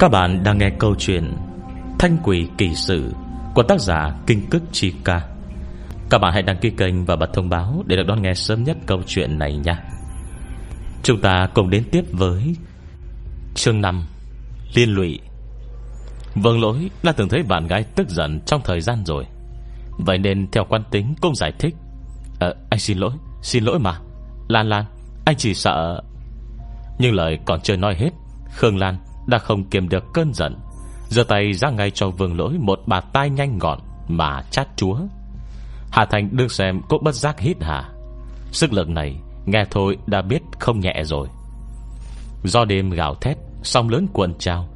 Các bạn đang nghe câu chuyện Thanh quỷ kỳ sự Của tác giả Kinh Cức Chi Ca. Các bạn hãy đăng ký kênh và bật thông báo Để được đón nghe sớm nhất câu chuyện này nha. Chúng ta cùng đến tiếp với Chương 5 Liên lụy. Vương lỗi, đã từng thấy bạn gái tức giận Trong thời gian rồi. Vậy nên theo quan tính cũng giải thích. Ờ anh xin lỗi Xin lỗi mà. Lan Lan, Anh chỉ sợ. Nhưng lời còn chưa nói hết, Khương Lan đã không kiềm được cơn giận. Giơ tay ra ngay cho vương lỗi Một bà tai nhanh gọn Mà chát chúa. Hà Thành đương xem cũng bất giác hít hà. Sức lực này Nghe thôi đã biết không nhẹ rồi. Do đêm gào thét Song lớn cuộn trao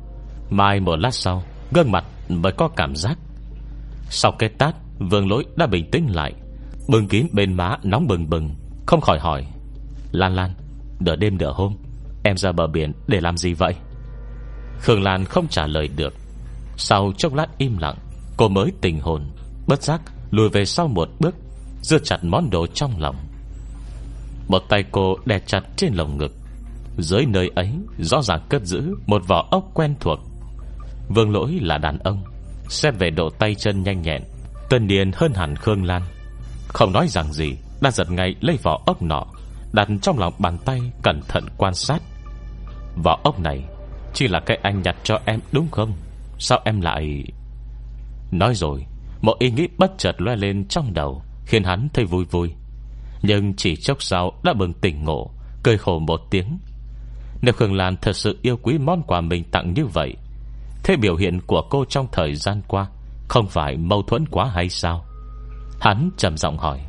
Mai một lát sau, Gương mặt mới có cảm giác. Sau cái tát, Vương lỗi đã bình tĩnh lại. Bừng kín bên má nóng bừng bừng, Không khỏi hỏi, Lan Lan, Nửa đêm nửa hôm, Em ra bờ biển để làm gì vậy? Khương Lan không trả lời được. Sau chốc lát im lặng, Cô mới tình hồn, Bất giác lùi về sau một bước Dưa chặt món đồ trong lòng. Một tay cô đè chặt trên lồng ngực. Dưới nơi ấy, Rõ ràng cất giữ một vỏ ốc quen thuộc. Vương lỗi là đàn ông, Xét về độ tay chân nhanh nhẹn Tân Điền hơn hẳn Khương Lan. Không nói rằng gì, Đã giật ngay lấy vỏ ốc nọ, Đặt trong lòng bàn tay cẩn thận quan sát. Vỏ ốc này chỉ là cái anh nhặt cho em, đúng không? Sao em lại Nói rồi? Một ý nghĩ bất chợt loe lên trong đầu, Khiến hắn thấy vui vui. Nhưng chỉ chốc sau đã bừng tỉnh ngộ, Cười khổ một tiếng. Nếu Khương Lan thật sự yêu quý món quà mình tặng như vậy, Thế biểu hiện của cô trong thời gian qua Không phải mâu thuẫn quá hay sao? Hắn trầm giọng hỏi.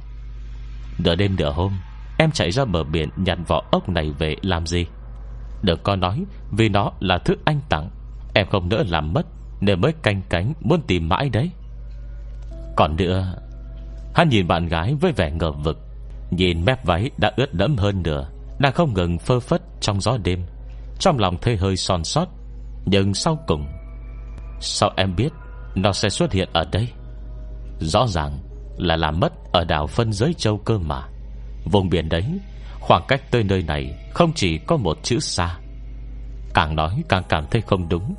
Nửa đêm nửa hôm, Em chạy ra bờ biển nhặt vỏ ốc này về làm gì? Đừng có nói, Vì nó là thứ anh tặng. Em không nỡ làm mất, Nên mới canh cánh muốn tìm mãi đấy. Còn nữa, Hắn nhìn bạn gái với vẻ ngờ vực. Nhìn mép váy đã ướt đẫm hơn nữa Đang không ngừng phơ phất trong gió đêm. Trong lòng thấy hơi son sót, Nhưng sau cùng, Sao em biết Nó sẽ xuất hiện ở đây? Rõ ràng là làm mất Ở đảo phân giới châu cơ mà. Vùng biển đấy Khoảng cách tới nơi này Không chỉ có một chữ xa. Càng nói càng cảm thấy không đúng.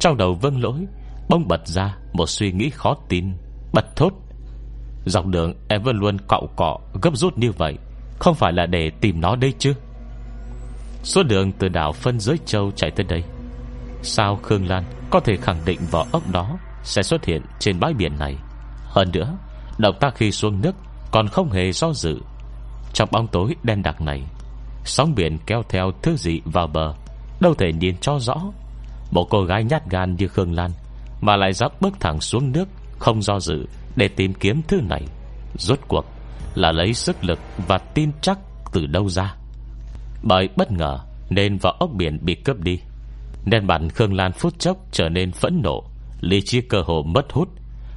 Trong đầu vâng lỗi Bông bật ra một suy nghĩ khó tin, Bật thốt. Dọc đường em vẫn luôn cọ cọ Gấp rút như vậy, Không phải là để tìm nó đây chứ? Suốt đường từ đảo phân giới châu chạy tới đây. Sao Khương Lan Có thể khẳng định vỏ ốc đó Sẽ xuất hiện trên bãi biển này? Hơn nữa, Động tác khi xuống nước Còn không hề do dự trong bóng tối đen đặc này, Sóng biển kéo theo thứ gì vào bờ, Đâu thể nhìn cho rõ. Một cô gái nhát gan như Khương Lan Mà lại dám bước thẳng xuống nước, Không do dự để tìm kiếm thứ này. Rốt cuộc là lấy sức lực Và tin chắc từ đâu ra? Bởi bất ngờ Nên vỏ ốc biển bị cướp đi. Nên bản Khương Lan phút chốc trở nên phẫn nộ, Lý trí cơ hồ mất hút.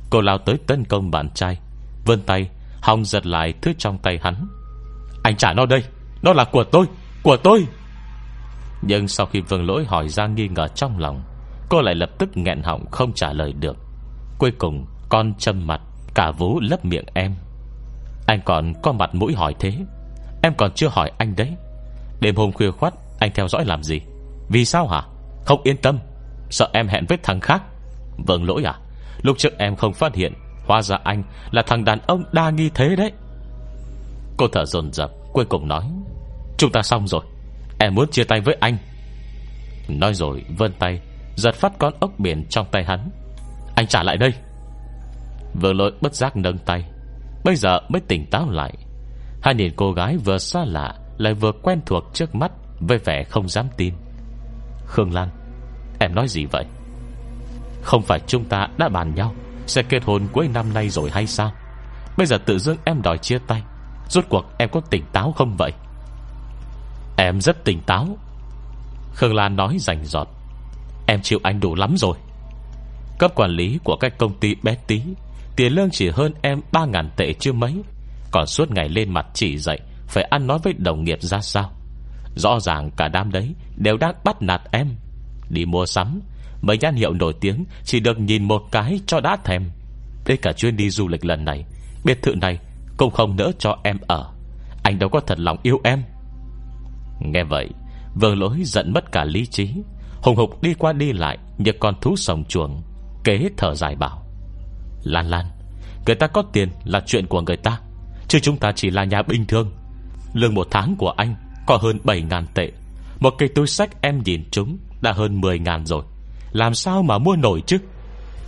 Cô lao tới tấn công bạn trai, Vươn tay, Hòng giật lại thứ trong tay hắn. Anh trả nó đây. Nó là của tôi Của tôi. Nhưng sau khi vương lỗi hỏi ra nghi ngờ trong lòng, Cô lại lập tức nghẹn họng không trả lời được. Cuối cùng, con châm mặt, Cả vú lấp miệng em. Anh còn có mặt mũi hỏi thế. Em còn chưa hỏi anh đấy. Đêm hôm khuya khoắt, anh theo dõi làm gì? Vì sao hả? Không yên tâm. Sợ em hẹn với thằng khác. Vâng lỗi à Lúc trước em không phát hiện, Hóa ra anh là thằng đàn ông đa nghi thế đấy. Cô thở dồn dập, Cuối cùng nói, Chúng ta xong rồi. Em muốn chia tay với anh. Nói rồi, vươn tay, Giật phát con ốc biển trong tay hắn. Anh trả lại đây. Vừa lội bất giác nâng tay. Bây giờ mới tỉnh táo lại. Hai nhìn cô gái vừa xa lạ Lại vừa quen thuộc trước mắt Với vẻ không dám tin. Khương Lan, Em nói gì vậy? Không phải chúng ta đã bàn nhau, Sẽ kết hôn cuối năm nay rồi hay sao? Bây giờ tự dưng em đòi chia tay Rốt cuộc em có tỉnh táo không vậy? Em rất tỉnh táo. Khương Lan nói rành giọt Em chịu anh đủ lắm rồi. Cấp quản lý của các công ty bé tí, Tiền lương chỉ hơn em 3.000 tệ chưa mấy. Còn suốt ngày lên mặt chỉ dạy Phải ăn nói với đồng nghiệp ra sao? Rõ ràng cả đám đấy Đều đang bắt nạt em. Đi mua sắm, Mấy nhãn hiệu nổi tiếng Chỉ được nhìn một cái cho đã thèm. Đây cả chuyến đi du lịch lần này, Biệt thự này cũng không nỡ cho em ở. Anh đâu có thật lòng yêu em. Nghe vậy Vương lỗi giận mất cả lý trí. Hùng hục đi qua đi lại Như con thú sòng chuồng, Kế thở dài bảo, Lan Lan, Người ta có tiền là chuyện của người ta, Chứ chúng ta chỉ là nhà bình thường. Lương một tháng của anh Có hơn 7.000 tệ. Một cây túi sách em nhìn chúng Đã hơn 10.000 rồi. Làm sao mà mua nổi chứ?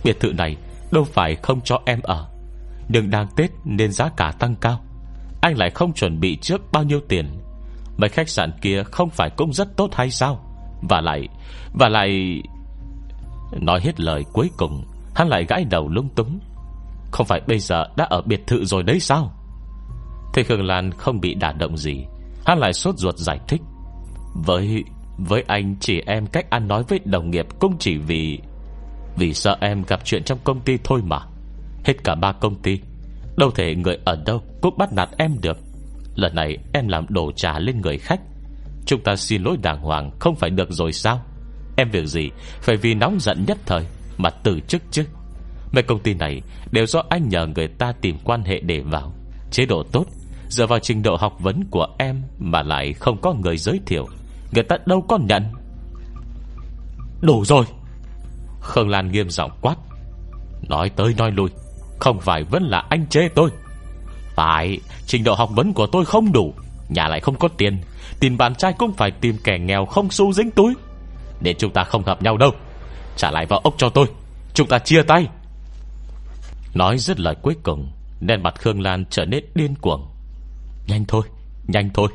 Biệt thự này đâu phải không cho em ở. Nhưng đang Tết nên giá cả tăng cao. Anh lại không chuẩn bị trước bao nhiêu tiền. Mấy khách sạn kia không phải cũng rất tốt hay sao? Và lại Và lại, Nói hết lời cuối cùng, Hắn lại gãi đầu lung túng. Không phải bây giờ đã ở biệt thự rồi đấy sao? Thế Khương Lan không bị đả động gì, Hắn lại sốt ruột giải thích. Với với anh chỉ em cách ăn nói với đồng nghiệp Cũng chỉ vì Vì sợ em gặp chuyện trong công ty thôi mà. Hết cả ba công ty. Đâu thể người ở đâu cũng bắt nạt em được. Lần này em làm đổ trà lên người khách. Chúng ta xin lỗi đàng hoàng, Không phải được rồi sao? Em việc gì? Phải vì nóng giận nhất thời Mà từ chức chứ. Mấy công ty này đều do anh nhờ người ta tìm quan hệ để vào. Chế độ tốt, Dựa vào trình độ học vấn của em Mà lại không có người giới thiệu. Người ta đâu có nhận. Đủ rồi. Khương Lan nghiêm giọng quát. Nói tới nói lui. Không phải vẫn là anh chê tôi. Phải Trình độ học vấn của tôi không đủ Nhà lại không có tiền Tìm bạn trai cũng phải tìm kẻ nghèo không xu dính túi. Để chúng ta không gặp nhau đâu. Trả lại vào ốc cho tôi. Chúng ta chia tay. Nói dứt lời cuối cùng Nên mặt Khương Lan trở nên điên cuồng. Nhanh thôi, nhanh thôi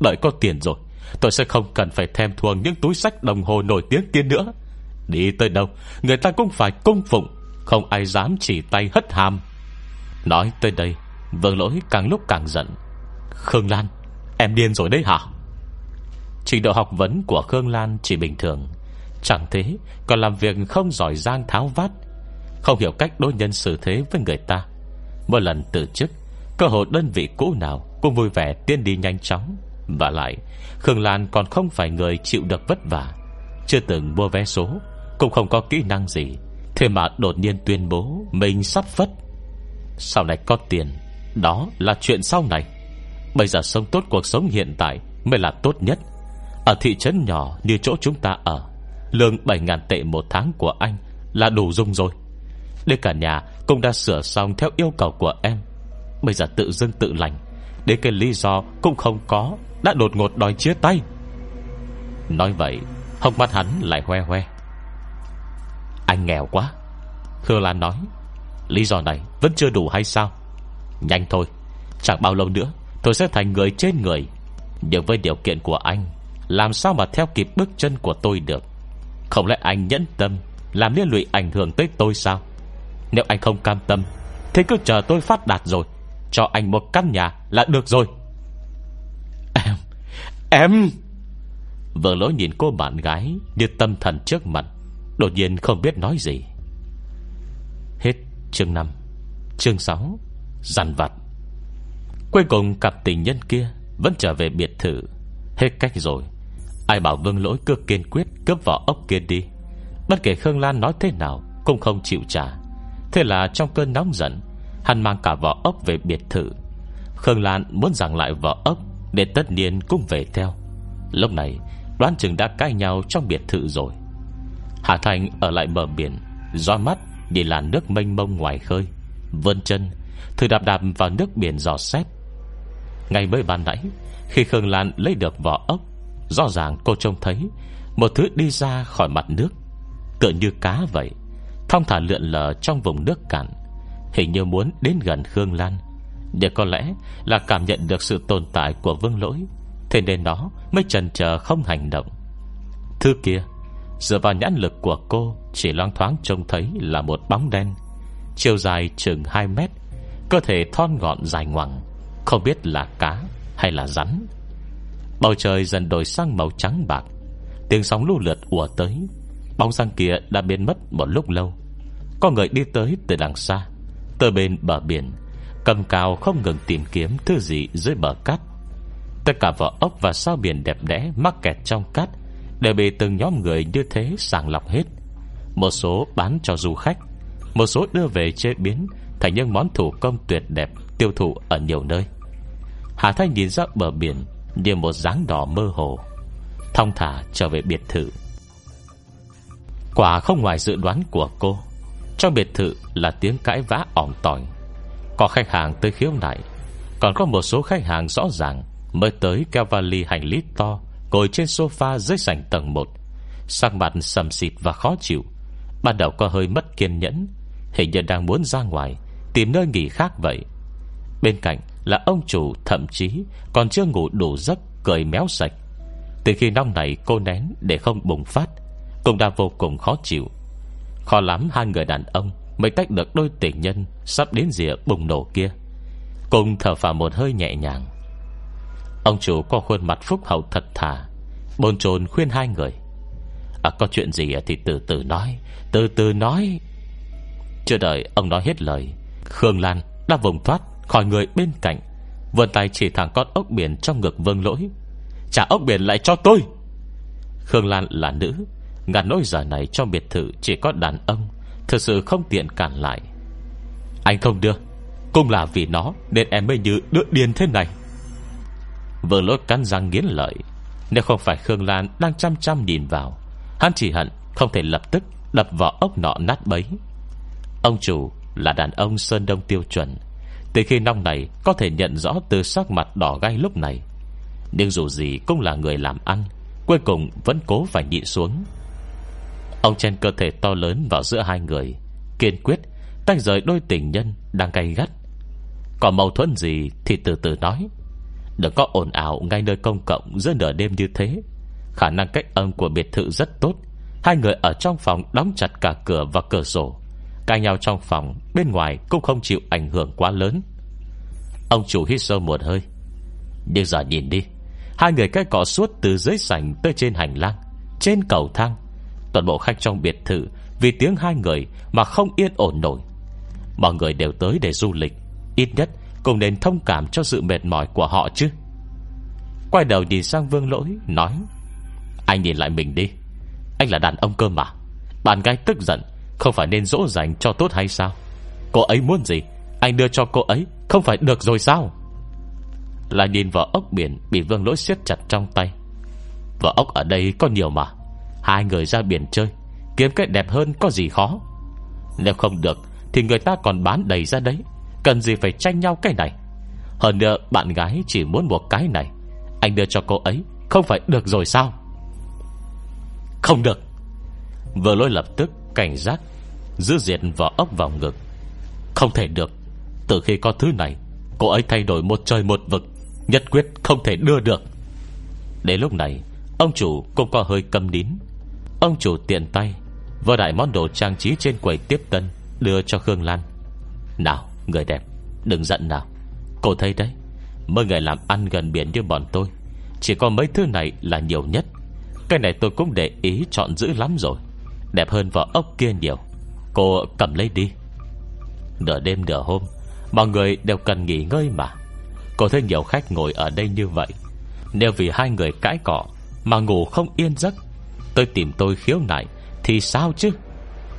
Đợi có tiền rồi Tôi sẽ không cần phải thèm thuồng những túi sách đồng hồ nổi tiếng kia nữa. Đi tới đâu Người ta cũng phải cung phụng. Không ai dám chỉ tay hất hàm. Nói tới đây, Vương lỗi càng lúc càng giận. Khương Lan, Em điên rồi đấy hả? Trình độ học vấn của Khương Lan chỉ bình thường. Chẳng thế, Còn làm việc không giỏi giang tháo vát. Không hiểu cách đối nhân xử thế với người ta. Mỗi lần từ chức, Cơ hội đơn vị cũ nào Cũng vui vẻ tiên đi nhanh chóng. Và lại, Khương Lan còn không phải người chịu được vất vả. Chưa từng mua vé số, Cũng không có kỹ năng gì. Thế mà đột nhiên tuyên bố Mình sắp phất Sau này có tiền? Đó là chuyện sau này. Bây giờ sống tốt cuộc sống hiện tại Mới là tốt nhất. Ở thị trấn nhỏ như chỗ chúng ta ở, Lương 7.000 tệ một tháng của anh Là đủ dùng rồi. Để cả nhà cũng đã sửa xong Theo yêu cầu của em. Bây giờ tự dưng tự lành Đến cái lý do cũng không có, Đã đột ngột đòi chia tay. Nói vậy Hồng mắt hắn lại hoe hoe. Anh nghèo quá. Khương Lan nói Lý do này vẫn chưa đủ hay sao? Nhanh thôi Chẳng bao lâu nữa Tôi sẽ thành người trên người. Nhưng với điều kiện của anh Làm sao mà theo kịp bước chân của tôi được? Không lẽ anh nhẫn tâm Làm liên lụy ảnh hưởng tới tôi sao? Nếu anh không cam tâm Thế cứ chờ tôi phát đạt rồi Cho anh một căn nhà là được rồi. Em Em. Vợ lỗi nhìn cô bạn gái Như tâm thần trước mặt Đột nhiên không biết nói gì. Hết chương 5 Chương 6 Giàn vặt. Cuối cùng cặp tình nhân kia Vẫn trở về biệt thự. Hết cách rồi. Ai bảo vương lỗi cứ kiên quyết cướp vỏ ốc kia đi. Bất kể Khương Lan nói thế nào Cũng không chịu trả. Thế là trong cơn nóng giận, Hắn mang cả vỏ ốc về biệt thự. Khương Lan muốn giảng lại vỏ ốc Để tất nhiên cũng về theo. Lúc này, đoán chừng đã cãi nhau Trong biệt thự rồi. Hà Thành ở lại bờ biển, Do mắt nhìn làn nước mênh mông ngoài khơi, Vươn chân, Thử đạp đạp vào nước biển giò xét. Ngày mới ban nãy, Khi Khương Lan lấy được vỏ ốc, Rõ ràng cô trông thấy Một thứ đi ra khỏi mặt nước, Tựa như cá vậy, Thong thả lượn lờ trong vùng nước cạn, Hình như muốn đến gần Khương Lan. Để có lẽ là cảm nhận được sự tồn tại của vương lỗi, Thế nên nó mới chần chờ không hành động. Thứ kia Dựa vào nhãn lực của cô, Chỉ loang thoáng trông thấy là một bóng đen, Chiều dài chừng 2 mét, Cơ thể thon gọn dài ngoằng, Không biết là cá hay là rắn. Bầu trời dần đổi sang màu trắng bạc, Tiếng sóng lưu lượt ùa tới, Bóng răng kia đã biến mất một lúc lâu. Có người đi tới từ đằng xa, Từ bên bờ biển, Cầm cao không ngừng tìm kiếm Thứ gì dưới bờ cát. Tất cả vỏ ốc và sao biển đẹp đẽ Mắc kẹt trong cát Đều bị từng nhóm người như thế sàng lọc hết. Một số bán cho du khách, Một số đưa về chế biến Thành những món thủ công tuyệt đẹp, Tiêu thụ ở nhiều nơi. Hà Thanh nhìn ra bờ biển Như một dáng đỏ mơ hồ, Thong thả trở về biệt thự. Quả không ngoài dự đoán của cô, Trong biệt thự là tiếng cãi vã ỏm tỏi. Có khách hàng tới khiếu nại, Còn có một số khách hàng rõ ràng Mới tới keo vali hành lý to Ngồi trên sofa dưới sảnh tầng 1 Sắc mặt sầm xịt và khó chịu. Ban đầu có hơi mất kiên nhẫn. Hình như đang muốn ra ngoài, Tìm nơi nghỉ khác vậy. Bên cạnh là ông chủ, thậm chí Còn chưa ngủ đủ giấc, Cười méo sạch. Từ khi nong này cô nén để không bùng phát, Cũng đã vô cùng khó chịu. Khó lắm hai người đàn ông Mới tách được đôi tình nhân Sắp đến rìa bùng nổ kia. Cùng thở phào một hơi nhẹ nhàng. Ông chủ có khuôn mặt phúc hậu thật thà, Bồn chồn khuyên hai người. À có chuyện gì à, thì từ từ nói, Từ từ nói. Chưa đợi ông nói hết lời, Khương Lan đã vùng thoát khỏi người bên cạnh, Vươn tay chỉ thẳng con ốc biển trong ngực vương lỗi. Trả ốc biển lại cho tôi. Khương Lan là nữ, Ngàn nỗi giờ này trong biệt thự Chỉ có đàn ông, Thực sự không tiện cản lại. Anh không đưa, Cũng là vì nó Nên em mới như đứa điên thế này vừa lỗi cắn răng nghiến lợi. Nếu không phải Khương Lan đang chăm chăm nhìn vào, Hắn chỉ hận không thể lập tức Đập vào ốc nọ nát bấy. Ông chủ là đàn ông Sơn Đông tiêu chuẩn. Từ khi nong này Có thể nhận rõ từ sắc mặt đỏ gai lúc này. Nhưng dù gì cũng là người làm ăn, Cuối cùng vẫn cố phải nhịn xuống. Ông chen cơ thể to lớn vào giữa hai người, Kiên quyết, Tách rời đôi tình nhân đang cay gắt. Còn mâu thuẫn gì thì từ từ nói. Đừng có ồn ào ngay nơi công cộng Giữa nửa đêm như thế. Khả năng cách âm của biệt thự rất tốt. Hai người ở trong phòng đóng chặt cả cửa và cửa sổ. Cãi nhau trong phòng, Bên ngoài cũng không chịu ảnh hưởng quá lớn. Ông chủ hít sâu một hơi. Nhưng giờ nhìn đi. Hai người cái cọ suốt từ dưới sảnh tới trên hành lang, Trên cầu thang. Toàn bộ khách trong biệt thự Vì tiếng hai người mà không yên ổn nổi. Mọi người đều tới để du lịch, Ít nhất cũng nên thông cảm cho sự mệt mỏi của họ chứ? Quay đầu nhìn sang vương lỗi, Nói, Anh nhìn lại mình đi. Anh là đàn ông cơ mà. Bạn gái tức giận, Không phải nên dỗ dành cho tốt hay sao? Cô ấy muốn gì? Anh đưa cho cô ấy, Không phải được rồi sao? Là nhìn vợ ốc biển Bị vương lỗi siết chặt trong tay. Vỏ ốc ở đây có nhiều mà. Hai người ra biển chơi, Kiếm cái đẹp hơn có gì khó. Nếu không được Thì người ta còn bán đầy ra đấy. Cần gì phải tranh nhau cái này? Hơn nữa, bạn gái chỉ muốn một cái này. Anh đưa cho cô ấy, Không phải được rồi sao? Không được. Vừa lôi lập tức cảnh giác, Giữ diệt vỏ ốc vào ngực. Không thể được. Từ khi có thứ này, Cô ấy thay đổi một trời một vực, Nhất quyết không thể đưa được. Đến lúc này, Ông chủ cũng có hơi câm nín. Ông chủ tiện tay Vơ đại món đồ trang trí trên quầy tiếp tân, Đưa cho Khương Lan. Nào người đẹp, Đừng giận nào. Cô thấy đấy, Mấy người làm ăn gần biển như bọn tôi, Chỉ có mấy thứ này là nhiều nhất. Cái này tôi cũng để ý chọn giữ lắm rồi. Đẹp hơn vỏ ốc kia nhiều. Cô cầm lấy đi. Nửa đêm nửa hôm, Mọi người đều cần nghỉ ngơi mà. Cô thấy nhiều khách ngồi ở đây như vậy. Nếu vì hai người cãi cọ Mà ngủ không yên giấc, Tôi tìm tôi khiếu nại Thì sao chứ?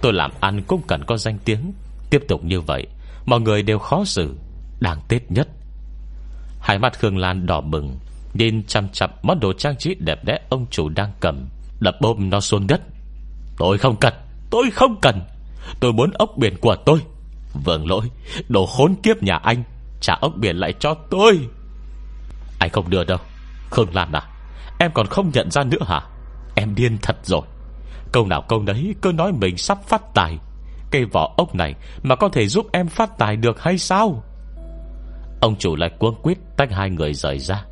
Tôi làm ăn cũng cần có danh tiếng. Tiếp tục như vậy Mọi người đều khó xử, Đáng tết nhất. Hai mắt Khương Lan đỏ bừng, Nhìn chăm chăm món đồ trang trí đẹp đẽ Ông chủ đang cầm Đập bôm nó xuống đất. Tôi không cần, Tôi không cần. Tôi muốn ốc biển của tôi. Vâng lỗi, Đồ khốn kiếp nhà anh, Trả ốc biển lại cho tôi. Anh không đưa đâu, Khương Lan à Em còn không nhận ra nữa hả? Em điên thật rồi. Câu nào câu đấy cứ nói mình sắp phát tài Cây vỏ ốc này Mà có thể giúp em phát tài được hay sao? Ông chủ lại cuống quyết Tách hai người rời ra,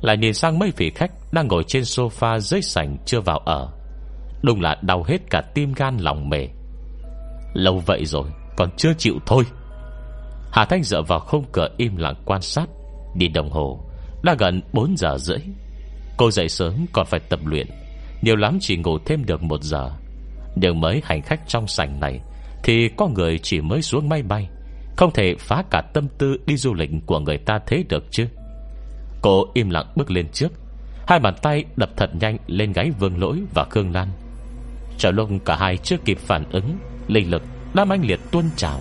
Lại nhìn sang mấy vị khách Đang ngồi trên sofa dưới sảnh chưa vào ở. Đúng là đau hết cả tim gan lòng mề. Lâu vậy rồi, Còn chưa chịu thôi. Hà Thanh dựa vào khung cửa im lặng quan sát, Đi đồng hồ, Đã gần 4 giờ rưỡi. Cô dậy sớm còn phải tập luyện, Nhiều lắm chỉ ngủ thêm được một giờ. Nhưng mấy hành khách trong sảnh này thì có người chỉ mới xuống máy bay, Không thể phá cả tâm tư đi du lịch của người ta thế được chứ? Cô im lặng bước lên trước, Hai bàn tay đập thật nhanh lên gáy vương lỗi và Khương Lan. Chờ lúc cả hai chưa kịp phản ứng, Linh lực đã mãnh liệt tuôn trào.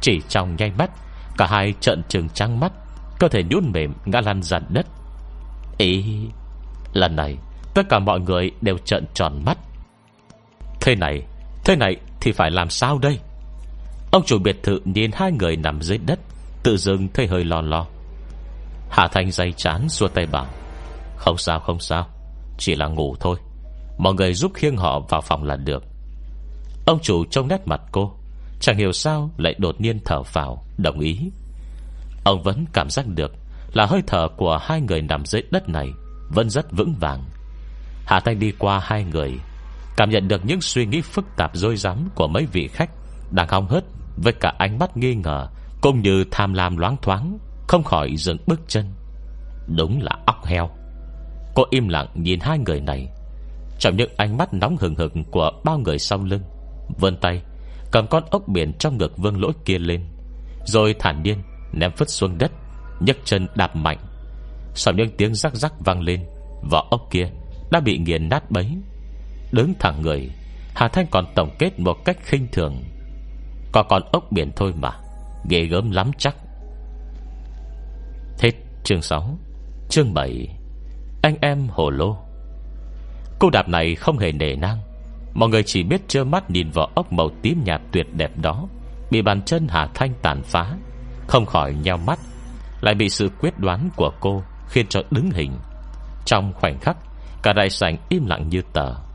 Chỉ trong nhanh mắt, Cả hai trợn trừng trắng mắt, Cơ thể nhún mềm ngã lăn dàn đất. Ý, Lần này, Tất cả mọi người đều trợn tròn mắt. Thế này Thế này thì phải làm sao đây? Ông chủ biệt thự nhìn hai người nằm dưới đất, Tự dưng thấy hơi lo lo. Hạ Thanh dây chán xua tay bảo, Không sao không sao, Chỉ là ngủ thôi. Mọi người giúp khiêng họ vào phòng là được. Ông chủ trông nét mặt cô, Chẳng hiểu sao lại đột nhiên thở vào Đồng ý. Ông vẫn cảm giác được Là hơi thở của hai người nằm dưới đất này Vẫn rất vững vàng. Hạ Thanh đi qua hai người Cảm nhận được những suy nghĩ phức tạp dối rắm Của mấy vị khách, Đang hong hớt với cả ánh mắt nghi ngờ, Cũng như tham lam loáng thoáng, Không khỏi dừng bước chân. Đúng là óc heo. Cô im lặng nhìn hai người này. Trong những ánh mắt nóng hừng hực Của bao người sau lưng, Vươn tay, Cầm con ốc biển trong ngực vương lỗi kia lên, Rồi thản nhiên ném phất xuống đất, nhấc chân đạp mạnh. Sau những tiếng rắc rắc vang lên, Vỏ ốc kia đã bị nghiền nát bấy. Đứng thẳng người. Hà Thanh còn tổng kết một cách khinh thường. Có con ốc biển thôi mà, Ghê gớm lắm chắc. Hết chương 6 Chương 7 Anh em hồ lô. Cô đạp này không hề nề nang. Mọi người chỉ biết trơ mắt nhìn vào ốc màu tím nhạt tuyệt đẹp đó, Bị bàn chân Hà Thanh tàn phá, Không khỏi nheo mắt, Lại bị sự quyết đoán của cô Khiến cho đứng hình. Trong khoảnh khắc, Cả đại sảnh im lặng như tờ.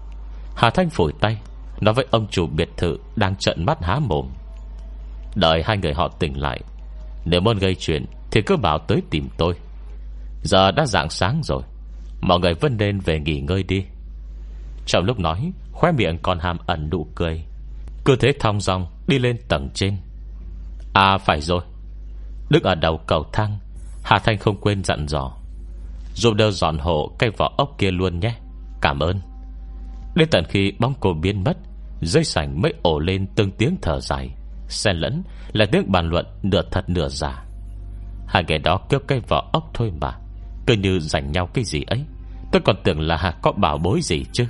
Hà Thanh phủi tay, Nói với ông chủ biệt thự Đang trận mắt há mồm. Đợi hai người họ tỉnh lại, Nếu muốn gây chuyện Thì cứ bảo tới tìm tôi. Giờ đã dạng sáng rồi, Mọi người vẫn nên về nghỉ ngơi đi. Trong lúc nói, Khóe miệng còn hàm ẩn nụ cười. Cứ thế thong dong đi lên tầng trên. À phải rồi. Đứng ở đầu cầu thang, Hà Thanh không quên dặn dò. Dùng đều dọn hộ cây vỏ ốc kia luôn nhé. Cảm ơn. Đến tận khi bóng cô biến mất Dây sảnh mới ổ lên từng tiếng thở dài. Xen lẫn là tiếng bàn luận Nửa thật nửa giả. Hai người đó kêu cây vỏ ốc thôi mà Cứ như giành nhau cái gì ấy. Tôi còn tưởng là có bảo bối gì chứ?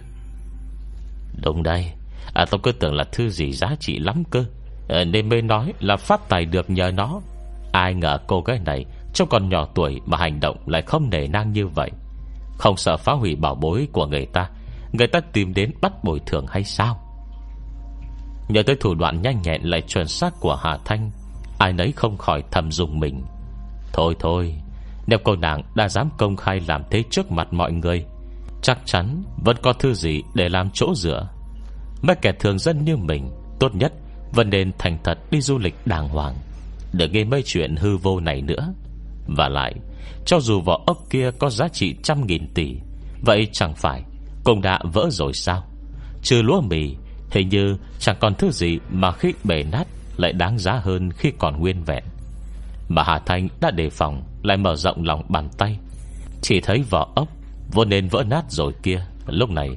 Đúng đây. À tôi cứ tưởng là thư gì giá trị lắm cơ. À, Nên mới nói là phát tài được nhờ nó. Ai ngờ cô gái này Trông còn nhỏ tuổi mà hành động Lại không nề nang như vậy. Không sợ phá hủy bảo bối của người ta Người ta tìm đến bắt bồi thường hay sao? Nhờ tới thủ đoạn nhanh nhẹn Lại chuẩn xác của Hà Thanh, Ai nấy không khỏi thầm dùng mình. Thôi thôi, Nếu cô nàng đã dám công khai làm thế trước mặt mọi người, Chắc chắn Vẫn có thứ gì để làm chỗ dựa. Mấy kẻ thường dân như mình, Tốt nhất vẫn nên thành thật đi du lịch đàng hoàng, Đừng nghe mấy chuyện hư vô này nữa. Và lại, Cho dù vỏ ốc kia có giá trị trăm nghìn tỷ, Vậy chẳng phải cũng đã vỡ rồi sao? Trừ lúa mì Hình như chẳng còn thứ gì mà khi bể nát Lại đáng giá hơn khi còn nguyên vẹn. Mà Hà Thanh đã đề phòng, Lại mở rộng lòng bàn tay. Chỉ thấy vỏ ốc Vô nên vỡ nát rồi kia, Lúc này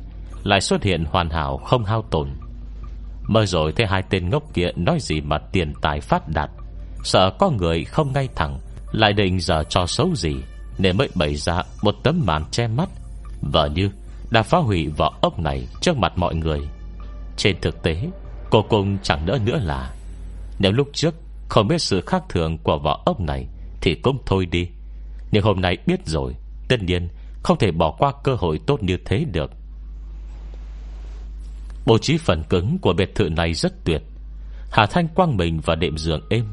lại xuất hiện hoàn hảo không hao tổn. Mới rồi thấy hai tên ngốc kia Nói gì mà tiền tài phát đạt. Sợ có người không ngay thẳng, Lại định giờ cho xấu gì, Nên mới bày ra một tấm màn che mắt. Vợ như đã phá hủy vỏ ốc này Trước mặt mọi người. Trên thực tế, Cô cùng chẳng đỡ nữa là, Nếu lúc trước không biết sự khác thường Của vỏ ốc này Thì cũng thôi đi. Nhưng hôm nay biết rồi, Tất nhiên không thể bỏ qua cơ hội tốt như thế được. Bố trí phần cứng của biệt thự này rất tuyệt. Hà Thanh quang mình và đệm giường êm,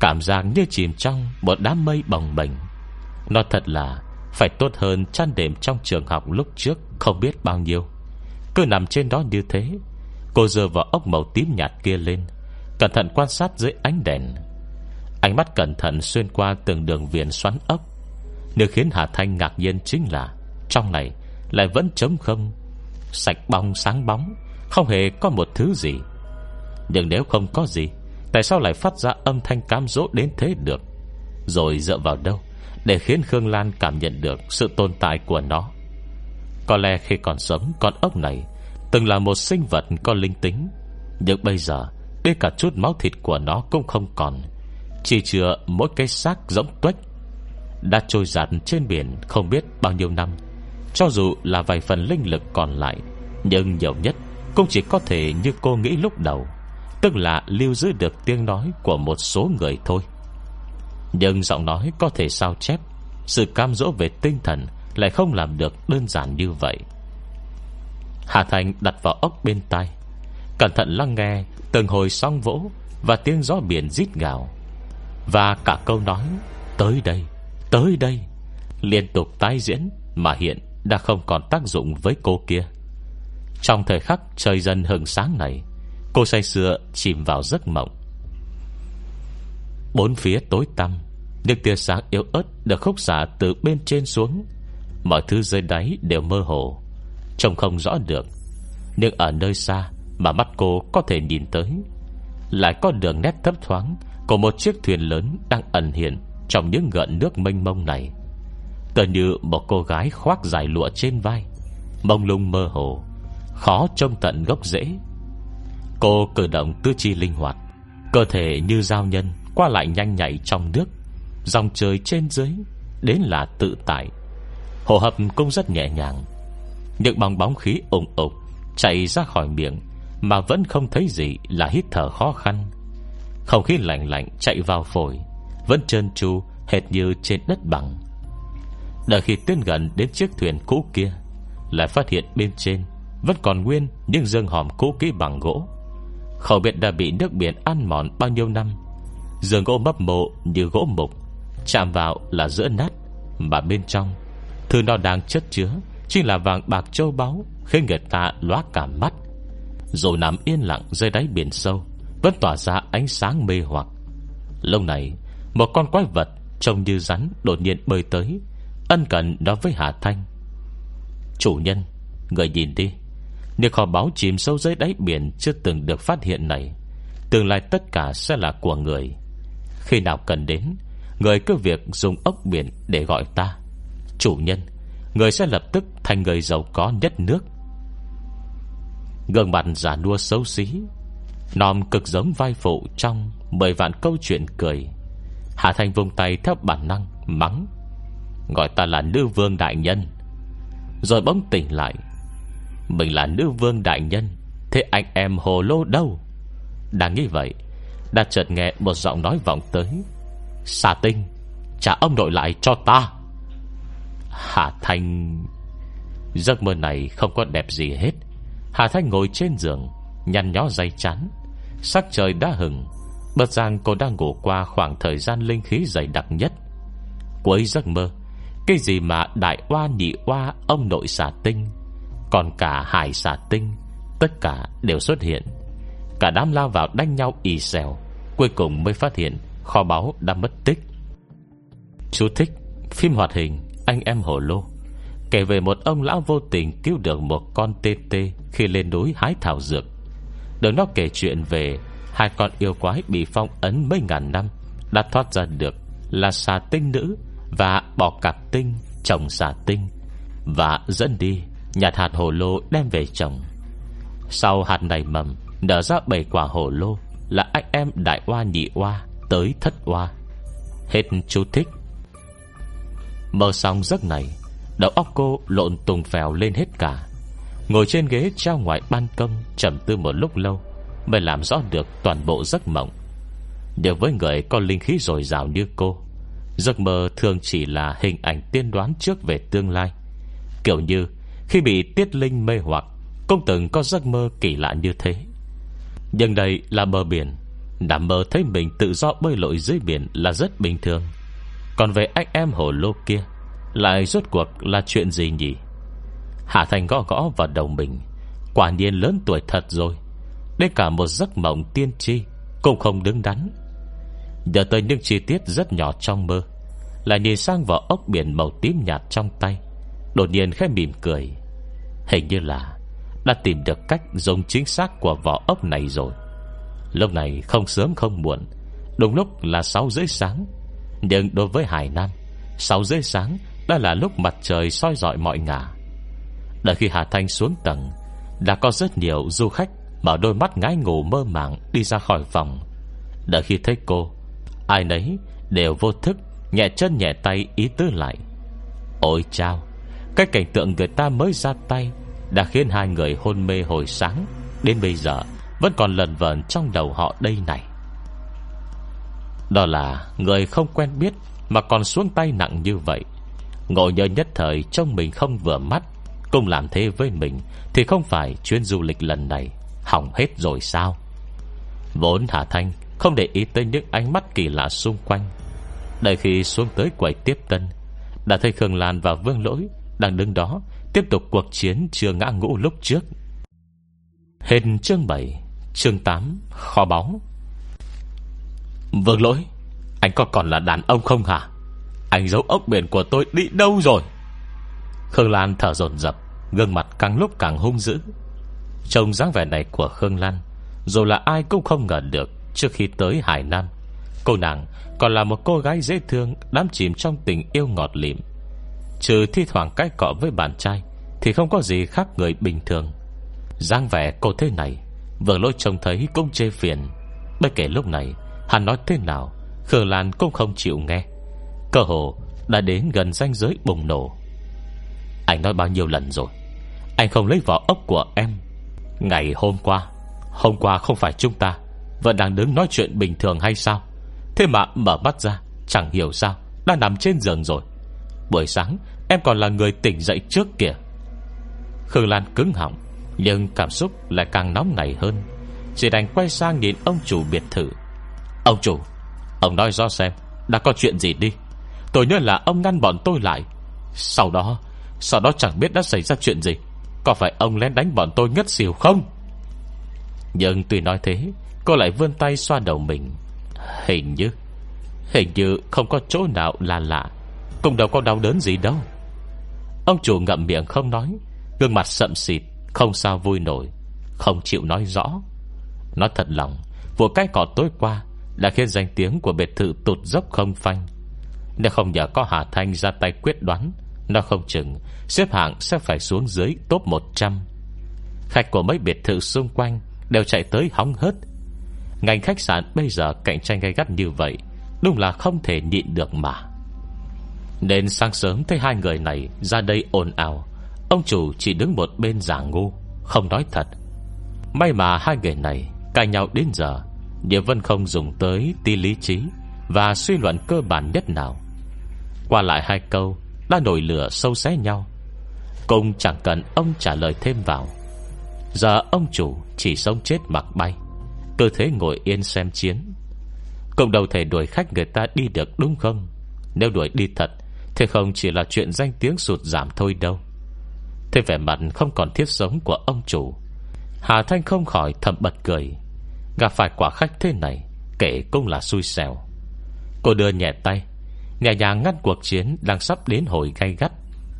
Cảm giác như chìm trong Một đám mây bồng bềnh. Nó thật là phải tốt hơn chăn đệm trong trường học lúc trước, Không biết bao nhiêu. Cứ nằm trên đó như thế, Cô dơ vào ốc màu tím nhạt kia lên, Cẩn thận quan sát dưới ánh đèn. Ánh mắt cẩn thận xuyên qua từng đường viền xoắn ốc. Điều khiến Hà Thanh ngạc nhiên chính là, Trong này lại vẫn trống không. Sạch bong sáng bóng, Không hề có một thứ gì. Nhưng nếu không có gì, Tại sao lại phát ra âm thanh cam dỗ đến thế được? Rồi dựa vào đâu? Để khiến Khương Lan cảm nhận được Sự tồn tại của nó. Có lẽ khi còn sống, Con ốc này Từng là một sinh vật có linh tính. Nhưng bây giờ Đến cả chút máu thịt của nó cũng không còn. Chỉ chừa mỗi cái xác giống tuếch Đã trôi giặt trên biển Không biết bao nhiêu năm. Cho dù là vài phần linh lực còn lại, Nhưng nhiều nhất Cũng chỉ có thể như cô nghĩ lúc đầu, Tức là lưu giữ được tiếng nói Của một số người thôi. Nhưng giọng nói có thể sao chép? Sự cam dỗ về tinh thần Lại không làm được đơn giản như vậy. Hà Thành đặt vào ốc bên tai. Cẩn thận lắng nghe Từng hồi song vỗ Và tiếng gió biển rít gào. Và cả câu nói Tới đây, tới đây Liên tục tái diễn Mà hiện đã không còn tác dụng với cô kia. Trong thời khắc trời dần hừng sáng này Cô say sưa chìm vào giấc mộng. Bốn phía tối tăm. Những tia sáng yếu ớt Được khúc xả từ bên trên xuống. Mọi thứ dưới đáy đều mơ hồ, Trông không rõ được. Nhưng ở nơi xa Mà mắt cô có thể nhìn tới, Lại có đường nét thấp thoáng Của một chiếc thuyền lớn đang ẩn hiện Trong những gợn nước mênh mông này. Tờ như một cô gái khoác dài lụa trên vai, Mông lung mơ hồ, Khó trông tận gốc rễ. Cô cử động tư chi linh hoạt, Cơ thể như giao nhân qua lại nhanh nhạy trong nước. Dòng trời trên dưới, Đến là tự tại. Hồ hấp cũng rất nhẹ nhàng. Những bong bóng khí ủng ục Chạy ra khỏi miệng Mà vẫn không thấy gì là hít thở khó khăn. Không khí lạnh lạnh chạy vào phổi, Vẫn trơn tru, Hệt như trên đất bằng. Đợi khi tiến gần đến chiếc thuyền cũ kia, Lại phát hiện bên trên Vẫn còn nguyên những dương hòm cũ kỹ bằng gỗ. Không biết đã bị nước biển ăn mòn bao nhiêu năm Giường gỗ mấp mộ như gỗ mục, Chạm vào là giữa nát, Mà bên trong, Thứ nó đang chất chứa Chính là vàng bạc châu báu Khiến người ta lóa cả mắt. Rồi nằm yên lặng dưới đáy biển sâu, Vẫn tỏa ra ánh sáng mê hoặc. Lâu này, Một con quái vật trông như rắn đột nhiên bơi tới, Ân cần nói với Hà Thanh. Chủ nhân, Người nhìn đi. Nếu kho báu chìm sâu dưới đáy biển Chưa từng được phát hiện này. Tương lai tất cả sẽ là của người. Khi nào cần đến, Người cứ việc dùng ốc biển để gọi ta. Chủ nhân, Người sẽ lập tức thành người giàu có nhất nước. Gương mặt giả nua xấu xí, Nòm cực giống vai phụ Trong mười vạn câu chuyện cười. Hà Thanh vùng tay theo bản năng, Mắng, Gọi ta là nữ vương đại nhân. Rồi bỗng tỉnh lại, Mình là nữ vương đại nhân, Thế anh em hồ lô đâu? Đang nghĩ vậy đã chợt nghe một giọng nói vọng tới. Xà tinh, Trả ông nội lại cho ta. Hà Thanh, Giấc mơ này không có đẹp gì hết. Hà Thanh ngồi trên giường, Nhăn nhó dây chán. Sắc trời đã hừng Bật rằng cô đang ngủ qua khoảng thời gian linh khí dày đặc nhất. Cuối giấc mơ, Cái gì mà đại oa nhị oa Ông nội xà tinh, Còn cả hải xà tinh, Tất cả đều xuất hiện. Cả đám lao vào đánh nhau ì xèo, Cuối cùng mới phát hiện Kho báu đã mất tích. Chú thích, Phim hoạt hình, Anh em hồ lô. Kể về một ông lão vô tình cứu được một con tê tê Khi lên núi hái thảo dược. Được nó kể chuyện về, Hai con yêu quái bị phong ấn mấy ngàn năm Đã thoát ra được Là xà tinh nữ Và bỏ cặp tinh, chồng xà tinh, Và dẫn đi, Nhặt hạt hồ lô đem về trồng. Sau hạt này mầm Nở ra bảy quả hồ lô, Là anh em đại oa nhị oa, Tới thất oa. Hết chú thích. Mơ xong giấc này, Đầu óc cô lộn tùng phèo lên hết cả. Ngồi trên ghế trao ngoài ban công, trầm tư một lúc lâu, Mới làm rõ được toàn bộ giấc mộng. Điều với người có linh khí dồi dào như cô, Giấc mơ thường chỉ là hình ảnh tiên đoán trước về tương lai. Kiểu như, Khi bị tiết linh mê hoặc, Cũng từng có giấc mơ kỳ lạ như thế. Nhưng đây là bờ biển. Đảm mơ thấy mình tự do bơi lội dưới biển Là rất bình thường. Còn về anh em hồ lô kia, Lại rốt cuộc là chuyện gì nhỉ? Hạ Thành gõ gõ vào đầu mình. Quả nhiên lớn tuổi thật rồi. Đến cả một giấc mộng tiên tri Cũng không đứng đắn. Nhờ tới những chi tiết rất nhỏ trong mơ, Lại nhìn sang vào ốc biển màu tím nhạt trong tay. Đột nhiên khẽ mỉm cười. Hình như là đã tìm được cách dùng chính xác của vỏ ốc này rồi. Lúc này không sớm không muộn, Đúng lúc là 6 rưỡi sáng. Nhưng đối với Hải Nam 6 rưỡi sáng Đã là lúc mặt trời soi dọi mọi ngả. Đợi khi Hà Thanh xuống tầng, Đã có rất nhiều du khách Mở đôi mắt ngái ngủ mơ màng Đi ra khỏi phòng. Đợi khi thấy cô, Ai nấy đều vô thức Nhẹ chân nhẹ tay ý tứ lại. Ôi chao, Cái cảnh tượng người ta mới ra tay đã khiến hai người hôn mê hồi sáng. Đến bây giờ, Vẫn còn lần vờn trong đầu họ đây này. Đó là Người không quen biết Mà còn xuống tay nặng như vậy. Ngộ nhớ nhất thời Trông mình không vừa mắt Cùng làm thế với mình Thì không phải chuyến du lịch lần này Hỏng hết rồi sao? Vốn Hà Thanh Không để ý tới những ánh mắt kỳ lạ xung quanh. Đợi khi xuống tới quầy tiếp tân, Đã thấy Khương Lan và Vương Lỗi Đang đứng đó Tiếp tục cuộc chiến chưa ngã ngũ lúc trước. Hết chương 7 Chương 8 Kho báu. Vương Lỗi, Anh có còn là đàn ông không hả? Anh giấu ốc biển của tôi đi đâu rồi? Khương Lan thở dồn dập, Gương mặt càng lúc càng hung dữ. Trông dáng vẻ này của Khương Lan, Dù là ai cũng không ngờ được Trước khi tới Hải Nam. Cô nàng còn là một cô gái dễ thương Đám chìm trong tình yêu ngọt lịm. Trừ thi thoảng cái cọ với bạn trai, Thì không có gì khác người bình thường. Dáng vẻ cô thế này, Vừa lôi trông thấy cũng chê phiền. Bất kể lúc này, Hắn nói thế nào Khương Lan cũng không chịu nghe. Cơ hồ đã đến gần ranh giới bùng nổ. Anh nói bao nhiêu lần rồi? Anh không lấy vỏ ốc của em. Ngày hôm qua Hôm qua không phải chúng ta, Vẫn đang đứng nói chuyện bình thường hay sao? Thế mà mở mắt ra, Chẳng hiểu sao, Đã nằm trên giường rồi. Buổi sáng, em còn là người tỉnh dậy trước kìa. Khương Lan cứng họng, Nhưng cảm xúc lại càng nóng nảy hơn. Chỉ đành quay sang nhìn ông chủ biệt thự. Ông chủ, Ông nói rõ xem, Đã có chuyện gì đi? Tôi nhớ là ông ngăn bọn tôi lại. Sau đó Sau đó chẳng biết đã xảy ra chuyện gì. Có phải ông lén đánh bọn tôi ngất xỉu không? Nhưng tuy nói thế, Cô lại vươn tay xoa đầu mình. Hình như Hình như không có chỗ nào là lạ. Cũng đâu có đau đớn gì đâu. Ông chủ ngậm miệng không nói. Gương mặt sậm xịt Không sao vui nổi. Không chịu nói rõ. Nói thật lòng Vụ cái cỏ tối qua Đã khiến danh tiếng của biệt thự tụt dốc không phanh. Nếu không nhờ có Hà Thanh ra tay quyết đoán, Nó không chừng Xếp hạng sẽ phải xuống dưới top 100 Khách của mấy biệt thự xung quanh Đều chạy tới hóng hớt. Ngành khách sạn bây giờ cạnh tranh gay gắt như vậy Đúng là không thể nhịn được mà. Nên sáng sớm thấy hai người này Ra đây ồn ào. Ông chủ chỉ đứng một bên giả ngu, Không nói thật. May mà hai người này cãi nhau đến giờ Địa Vân không dùng tới tí lý trí Và suy luận cơ bản nhất nào. Qua lại hai câu, Đã nổi lửa sâu xé nhau. Cùng chẳng cần ông trả lời thêm vào. Giờ ông chủ chỉ sống chết mặc bay, Cơ thế ngồi yên xem chiến. Cộng đầu thể đuổi khách người ta đi được đúng không? Nếu đuổi đi thật thế không chỉ là chuyện danh tiếng sụt giảm thôi đâu. Thế vẻ mặt không còn thiết sống của ông chủ. Hà Thanh không khỏi thầm bật cười. Gặp phải quả khách thế này, Kể cũng là xui xẻo. Cô đưa nhẹ tay. Nhẹ nhàng ngăn cuộc chiến Đang sắp đến hồi gay gắt.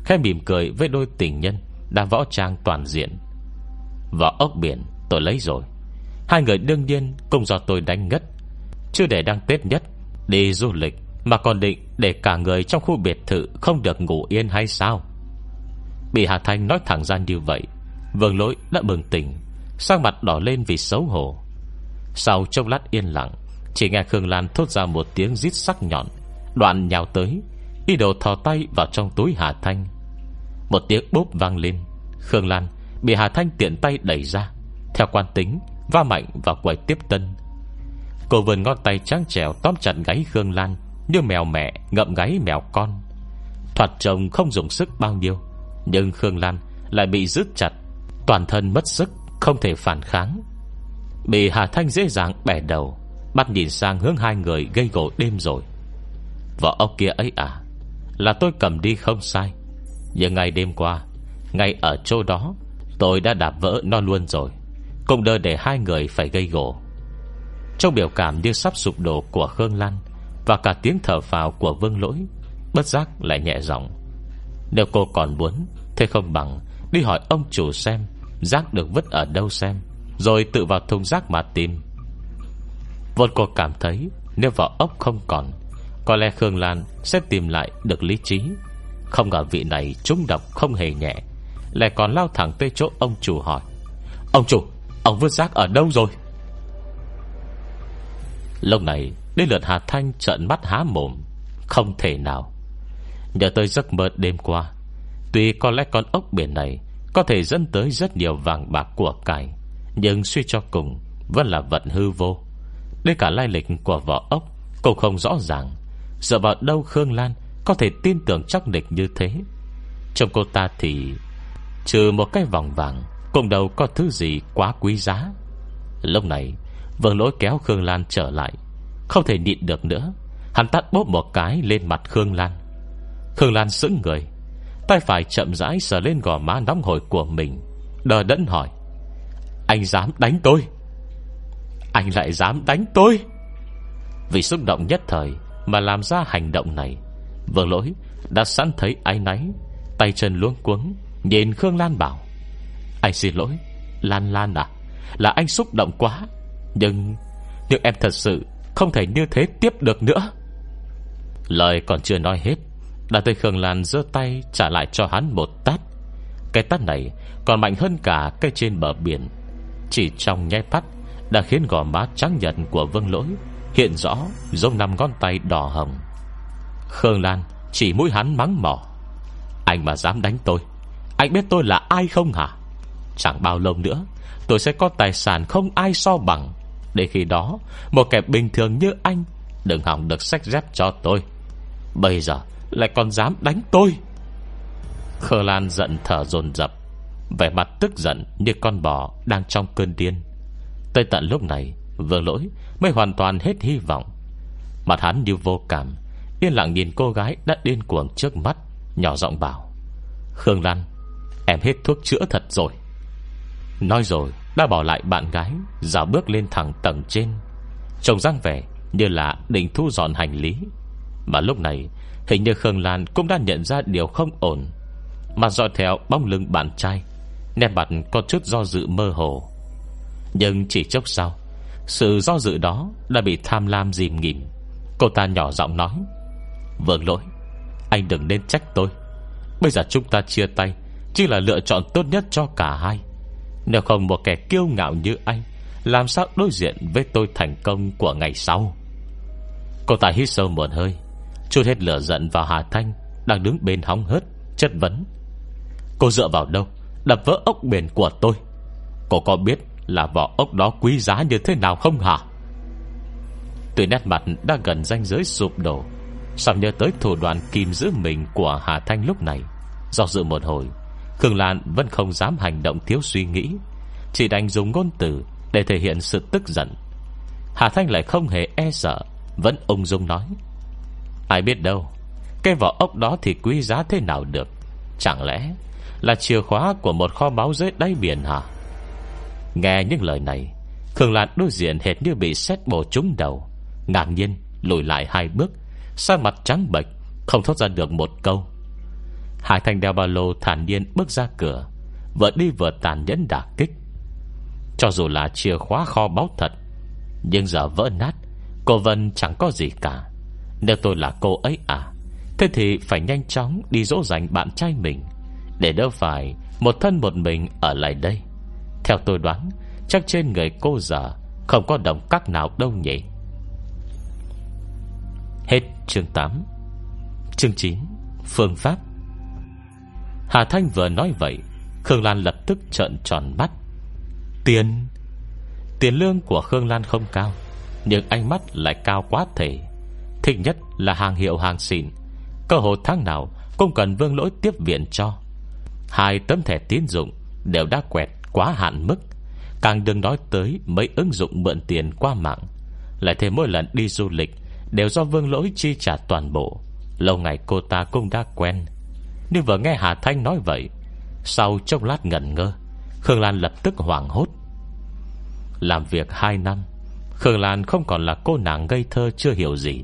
Khẽ mỉm cười với đôi tình nhân Đang võ trang toàn diện. Võ ốc biển, tôi lấy rồi. Hai người đương nhiên cũng do tôi đánh ngất. Chưa để đăng Tết nhất, Đi du lịch. Mà còn định để cả người trong khu biệt thự Không được ngủ yên hay sao? Bị Hà Thanh nói thẳng ra như vậy, Vương lỗi đã bừng tỉnh Sang mặt đỏ lên vì xấu hổ. Sau chốc lát yên lặng, Chỉ nghe Khương Lan thốt ra một tiếng rít sắc nhọn, Đoạn nhào tới, Ý đồ thò tay vào trong túi Hà Thanh. Một tiếng bốp vang lên, Khương Lan bị Hà Thanh tiện tay đẩy ra, Theo quan tính, Va mạnh vào quầy tiếp tân. Cô vườn ngón tay trắng trèo Tóm chặt gáy Khương Lan như mèo mẹ, ngậm gáy mèo con. Thoạt trông không dùng sức bao nhiêu, Nhưng Khương Lan lại bị giữ chặt. Toàn thân mất sức, Không thể phản kháng. Bị Hà Thanh dễ dàng bẻ đầu, Bắt nhìn sang hướng hai người gây gỗ đêm rồi. Vợ ốc kia ấy à Là tôi cầm đi không sai. Nhưng ngày đêm qua, Ngay ở chỗ đó, Tôi đã đạp vỡ nó luôn rồi, Cũng đơ để hai người phải gây gỗ. Trong biểu cảm như sắp sụp đổ của Khương Lan và cả tiếng thở phào của Vương Lỗi. Bất giác lại nhẹ giọng, Nếu cô còn muốn, Thế không bằng Đi hỏi ông chủ xem Rác được vứt ở đâu xem, Rồi tự vào thùng rác mà tìm. Vốn cô cảm thấy Nếu vỏ ốc không còn, Có lẽ Khương Lan sẽ tìm lại được lý trí. Không ngờ vị này trúng độc không hề nhẹ, Lại còn lao thẳng tới chỗ ông chủ hỏi, Ông chủ, Ông vứt rác ở đâu rồi? Lúc này Đến lượt Hà Thanh trợn mắt há mồm. Không thể nào. Nhờ tới giấc mơ đêm qua, Tuy có lẽ con ốc biển này Có thể dẫn tới rất nhiều vàng bạc của cải, Nhưng suy cho cùng Vẫn là vận hư vô. Đến cả lai lịch của vỏ ốc Cũng không rõ ràng. Dựa vào đâu Khương Lan Có thể tin tưởng chắc địch như thế? Trong cô ta thì Trừ một cái vòng vàng Cũng đâu có thứ gì quá quý giá. Lúc này Vương lỗi kéo Khương Lan trở lại. Không thể nhịn được nữa. Hắn tắt bóp một cái lên mặt Khương Lan. Khương Lan sững người. Tay phải chậm rãi sờ lên gò má nóng hổi của mình, Đờ đẫn hỏi, Anh dám đánh tôi? Anh lại dám đánh tôi? Vì xúc động nhất thời Mà làm ra hành động này, Vừa lỗi đã sẵn thấy ái náy, Tay chân luống cuống, Nhìn Khương Lan bảo, Anh xin lỗi, Lan Lan à Là anh xúc động quá, Nhưng Nhưng em thật sự không thể như thế tiếp được nữa. Lời còn chưa nói hết Đã thấy Khương Lan giơ tay trả lại cho hắn một tát. Cái tát này Còn mạnh hơn cả cây trên bờ biển. Chỉ trong nháy mắt, Đã khiến gò má trắng nhật của Vương Lỗi Hiện rõ giống năm ngón tay đỏ hồng. Khương Lan chỉ mũi hắn mắng mỏ. Anh mà dám đánh tôi, Anh biết tôi là ai không hả? Chẳng bao lâu nữa, Tôi sẽ có tài sản không ai so bằng. Để khi đó, Một kẻ bình thường như anh Đừng hỏng được sách dép cho tôi. Bây giờ lại còn dám đánh tôi. Khờ Lan giận thở dồn dập, Vẻ mặt tức giận như con bò Đang trong cơn điên. Tới tận lúc này Vương lỗi mới hoàn toàn hết hy vọng. Mặt hắn như vô cảm, Yên lặng nhìn cô gái đã điên cuồng trước mắt, Nhỏ giọng bảo, Khương Lan, Em hết thuốc chữa thật rồi. Nói rồi đã bỏ lại bạn gái, Dạo bước lên thẳng tầng trên. Trông răng vẻ như là định thu dọn hành lý. Mà lúc này, Hình như Khương Lan cũng đã nhận ra điều không ổn. Mà dõi theo bóng lưng bạn trai, Nét mặt có chút do dự mơ hồ. Nhưng chỉ chốc sau, Sự do dự đó Đã bị tham lam dìm nghỉm. Cô ta nhỏ giọng nói, Vương lỗi, Anh đừng nên trách tôi. Bây giờ chúng ta chia tay, Chỉ là lựa chọn tốt nhất cho cả hai. Nếu không một kẻ kiêu ngạo như anh, Làm sao đối diện với tôi thành công của ngày sau? Cô ta hít sâu một hơi, Chút hết lửa giận vào Hà Thanh Đang đứng bên hóng hớt, Chất vấn. Cô dựa vào đâu? Đập vỡ ốc bền của tôi. Cô có biết là vỏ ốc đó quý giá như thế nào không hả? Từ nét mặt đã gần ranh giới sụp đổ Sao nhớ tới thủ đoạn kìm giữ mình Của Hà Thanh lúc này, Do dự một hồi Khương Lan vẫn không dám hành động thiếu suy nghĩ, Chỉ đành dùng ngôn từ Để thể hiện sự tức giận. Hà Thanh lại không hề e sợ, Vẫn ung dung nói, Ai biết đâu, Cái vỏ ốc đó thì quý giá thế nào được? Chẳng lẽ Là chìa khóa của một kho báu dưới đáy biển hả? Nghe những lời này, Khương Lan đối diện hệt như bị xét bổ trúng đầu, Ngạc nhiên lùi lại hai bước Sang mặt trắng bệch, Không thốt ra được một câu. Hải Thành đeo ba lô thản nhiên bước ra cửa Vừa đi vừa tàn nhẫn đả kích. Cho dù là chìa khóa kho báu thật, Nhưng giờ vỡ nát, Cô Vân chẳng có gì cả. Nếu tôi là cô ấy à Thế thì phải nhanh chóng đi dỗ dành bạn trai mình, Để đỡ phải Một thân một mình ở lại đây. Theo tôi đoán, Chắc trên người cô giờ Không có đồng các nào đâu nhỉ. Hết chương 8 Chương 9 Phương pháp. Hà Thanh vừa nói vậy, Khương Lan lập tức trợn tròn mắt. Tiền Tiền lương của Khương Lan không cao, Nhưng ánh mắt lại cao quá thể Thích nhất là hàng hiệu hàng xịn, Cơ hội tháng nào Cũng cần vương lỗi tiếp viện cho. Hai tấm thẻ tín dụng Đều đã quẹt quá hạn mức, Càng đừng nói tới mấy ứng dụng mượn tiền qua mạng. Lại thêm mỗi lần đi du lịch Đều do vương lỗi chi trả toàn bộ. Lâu ngày cô ta cũng đã quen. Nhưng vừa nghe Hà Thanh nói vậy, Sau chốc lát ngẩn ngơ, Khương Lan lập tức hoảng hốt. Làm việc 2 năm, Khương Lan không còn là cô nàng ngây thơ chưa hiểu gì.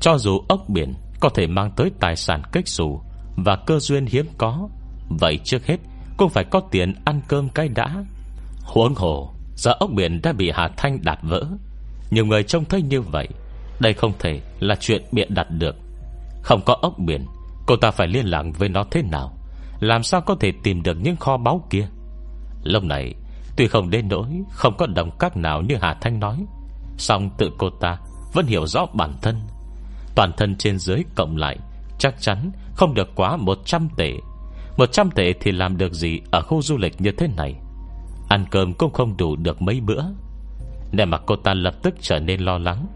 Cho dù ốc biển Có thể mang tới tài sản cách xù Và cơ duyên hiếm có, Vậy trước hết Cũng phải có tiền ăn cơm cái đã. Huống hồ, Giờ ốc biển đã bị Hà Thanh đạp vỡ. Nhiều người trông thấy như vậy, đây không thể là chuyện biện đặt được. Không có ốc biển Cô ta phải liên lạc với nó thế nào? Làm sao có thể tìm được những kho báu kia? Lúc này, Tuy không đến nỗi Không có đồng các nào như Hà Thanh nói, song tự cô ta Vẫn hiểu rõ bản thân. Toàn thân trên dưới cộng lại, Chắc chắn không được quá 100 tệ. 100 tệ thì làm được gì Ở khu du lịch như thế này? Ăn cơm cũng không đủ được mấy bữa. Nè mà cô ta lập tức trở nên lo lắng,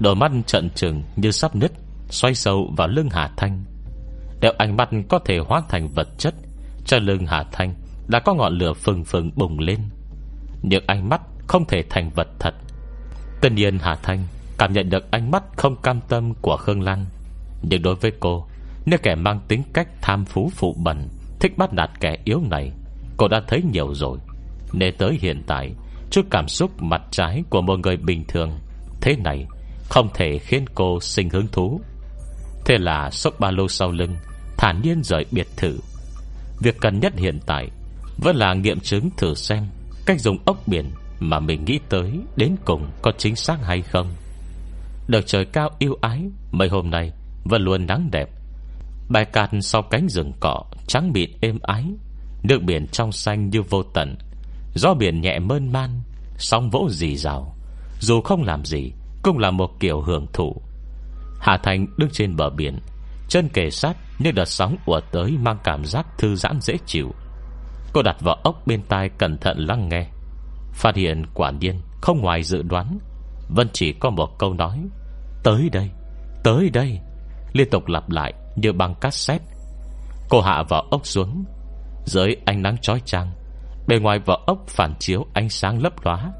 Đôi mắt trận trừng như sắp nứt, Xoay sâu vào lưng Hà Thanh. Nếu ánh mắt có thể hóa thành vật chất. Cho lưng Hà Thanh Đã có ngọn lửa phừng phừng bùng lên. Những ánh mắt không thể thành vật thật. Tất nhiên Hà Thanh Cảm nhận được ánh mắt không cam tâm của Khương Lan Nhưng đối với cô, Nếu kẻ mang tính cách tham phú phụ bẩn, Thích bắt nạt kẻ yếu này, Cô đã thấy nhiều rồi. Nên tới hiện tại, Chút cảm xúc mặt trái của một người bình thường Thế này Không thể khiến cô sinh hứng thú. Thế là sốc ba lô sau lưng Thản nhiên rời biệt thự. Việc cần nhất hiện tại Vẫn là nghiệm chứng thử xem Cách dùng ốc biển Mà mình nghĩ tới đến cùng có chính xác hay không. Được trời cao yêu ái, Mấy hôm nay vẫn luôn nắng đẹp. Bài cát sau cánh rừng cỏ Trắng mịn êm ái, Nước biển trong xanh như vô tận. Gió biển nhẹ mơn man, Sóng vỗ dì rào. Dù không làm gì, Cũng là một kiểu hưởng thụ. Hà Thành đứng trên bờ biển, Chân kề sát nhưng đợt sóng ùa tới Mang cảm giác thư giãn dễ chịu. Cô đặt vỏ ốc bên tai cẩn thận lắng nghe. Phát hiện quả nhiên Không ngoài dự đoán. Vân chỉ có một câu nói Tới đây, tới đây. Liên tục lặp lại như băng cassette. Cô hạ vỏ ốc xuống. Dưới ánh nắng chói chang Bề ngoài vỏ ốc phản chiếu ánh sáng lấp lóa.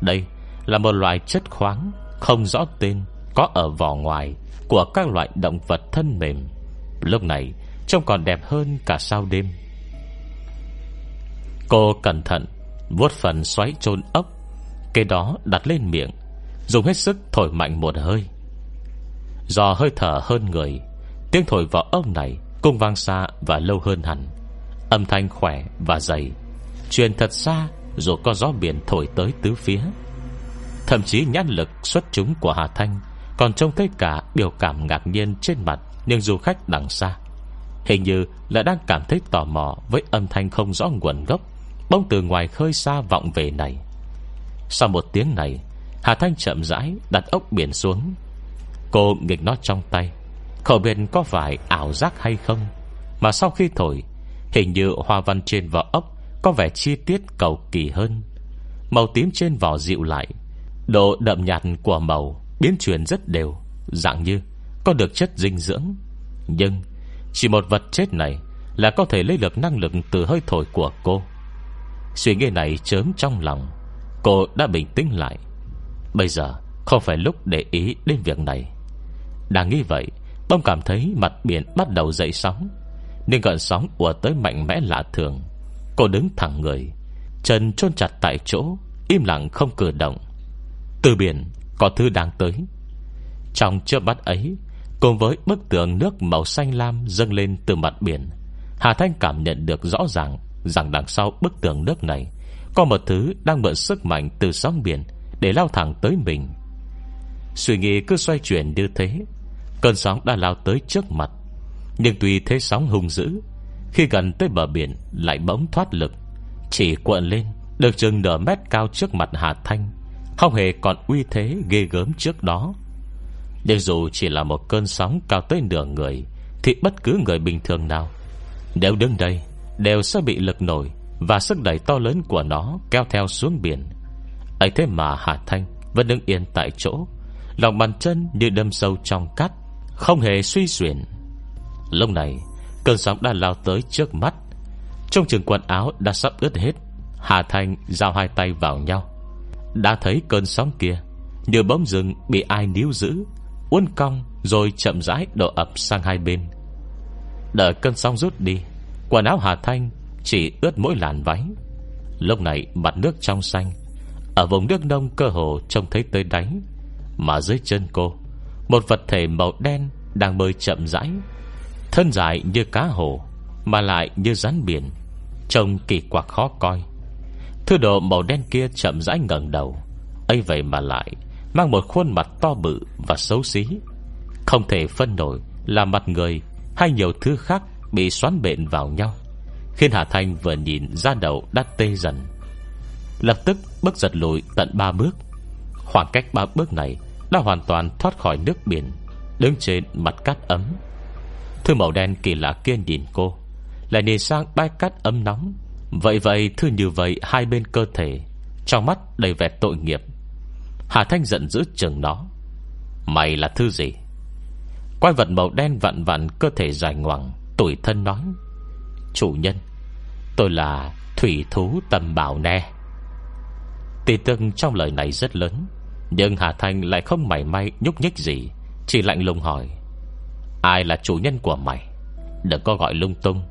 Đây là một loại chất khoáng Không rõ tên Có ở vỏ ngoài Của các loại động vật thân mềm. Lúc này, trông còn đẹp hơn cả sao đêm. Cô cẩn thận vuốt phần xoáy chôn ốc Cái đó đặt lên miệng, Dùng hết sức thổi mạnh một hơi. Do hơi thở hơn người, Tiếng thổi vào ốc này Cũng vang xa và lâu hơn hẳn. Âm thanh khỏe và dày, Truyền thật xa Dù có gió biển thổi tới tứ phía. Thậm chí nhãn lực xuất chúng của Hà Thanh Còn trông thấy cả biểu cảm ngạc nhiên trên mặt. Nhưng du khách đằng xa, Hình như là đang cảm thấy tò mò Với âm thanh không rõ nguồn gốc Bông từ ngoài khơi xa vọng về này. Sau một tiếng này, Hà Thanh chậm rãi đặt ốc biển xuống. Cô nghịch nó trong tay, Khẩu biển có phải ảo giác hay không? Mà sau khi thổi, Hình như hoa văn trên vỏ ốc Có vẻ chi tiết cầu kỳ hơn. Màu tím trên vỏ dịu lại, Độ đậm nhạt của màu Biến chuyển rất đều, Dạng như có được chất dinh dưỡng. Nhưng chỉ một vật chết này Là có thể lấy được năng lực từ hơi thổi của cô. Suy nghĩ này chớm trong lòng, Cô đã bình tĩnh lại. Bây giờ không phải lúc để ý đến việc này. Đang nghĩ vậy Bông cảm thấy mặt biển bắt đầu dậy sóng. Nên gọn sóng ùa tới mạnh mẽ lạ thường. Cô đứng thẳng người, Chân chôn chặt tại chỗ, Im lặng không cử động. Từ biển có thứ đang tới. Trong chớp mắt ấy Cùng với bức tường nước màu xanh lam Dâng lên từ mặt biển, Hà Thanh cảm nhận được rõ ràng Rằng đằng sau bức tường nước này Có một thứ đang mượn sức mạnh từ sóng biển Để lao thẳng tới mình. Suy nghĩ cứ xoay chuyển như thế, Cơn sóng đã lao tới trước mặt. Nhưng tuy thế sóng hung dữ, Khi gần tới bờ biển Lại bỗng thoát lực, Chỉ cuộn lên, Được chừng nửa mét cao trước mặt Hà Thanh, Không hề còn uy thế ghê gớm trước đó. Nhưng dù chỉ là một cơn sóng cao tới nửa người, Thì bất cứ người bình thường nào Nếu đứng đây, Đều sẽ bị lực nổi Và sức đẩy to lớn của nó Kéo theo xuống biển. Ấy thế mà Hà Thanh vẫn đứng yên tại chỗ, Lòng bàn chân như đâm sâu trong cát, Không hề suy xuyển. Lúc này, Cơn sóng đã lao tới trước mắt. Trong trường quần áo đã sắp ướt hết, Hà Thanh giao hai tay vào nhau. Đã thấy cơn sóng kia, Như bóng rừng bị ai níu giữ Uốn cong rồi chậm rãi đổ ập sang hai bên. Đợi cơn sóng rút đi, Quần áo Hà Thanh Chỉ ướt mỗi làn váy. Lúc này mặt nước trong xanh, Ở vùng nước nông cơ hồ trông thấy tới đáy Mà dưới chân cô, Một vật thể màu đen Đang bơi chậm rãi, Thân dài như cá hồ, Mà lại như rắn biển, Trông kỳ quặc khó coi. Thứ đồ màu đen kia chậm rãi ngẩng đầu, ấy vậy mà lại Mang một khuôn mặt to bự và xấu xí. Không thể phân nổi Là mặt người hay nhiều thứ khác Bị xoắn bệnh vào nhau, Khiến Hà Thanh vừa nhìn ra đầu đã tê dần. Lập tức bước giật lùi tận ba bước. Khoảng cách ba bước này Đã hoàn toàn thoát khỏi nước biển, Đứng trên mặt cát ấm. Thư màu đen kỳ lạ kia nhìn cô, Lại nhìn sang bãi cát ấm nóng. Vậy vậy thư như vậy Hai bên cơ thể, Trong mắt đầy vẻ tội nghiệp. Hà Thanh giận dữ chừng nó. Mày là thư gì? Quái vật màu đen vặn vặn cơ thể dài ngoằng Tuổi thân nói. Chủ nhân, Tôi là Thủy thú tầm bảo nè. Tỷ tưng trong lời này rất lớn, Nhưng Hà Thanh lại không mảy may nhúc nhích gì, Chỉ lạnh lùng hỏi. Ai là chủ nhân của mày? Đừng có gọi lung tung.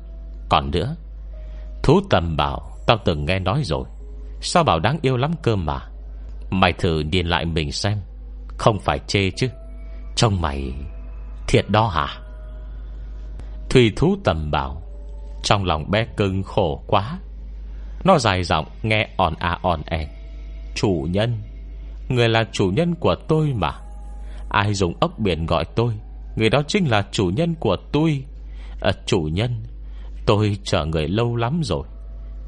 Còn nữa, Thú tầm bảo, Tao từng nghe nói rồi. Sao bảo đáng yêu lắm cơ mà? Mày thử nhìn lại mình xem. Không phải chê chứ. Trông mày Thiệt đó hả? Thùy thú tầm bảo. Trong lòng bé cưng khổ quá. Nó dài giọng nghe on à on e. Chủ nhân Người là chủ nhân của tôi mà. Ai dùng ốc biển gọi tôi Người đó chính là chủ nhân của tôi. À, Chủ nhân Tôi chờ người lâu lắm rồi.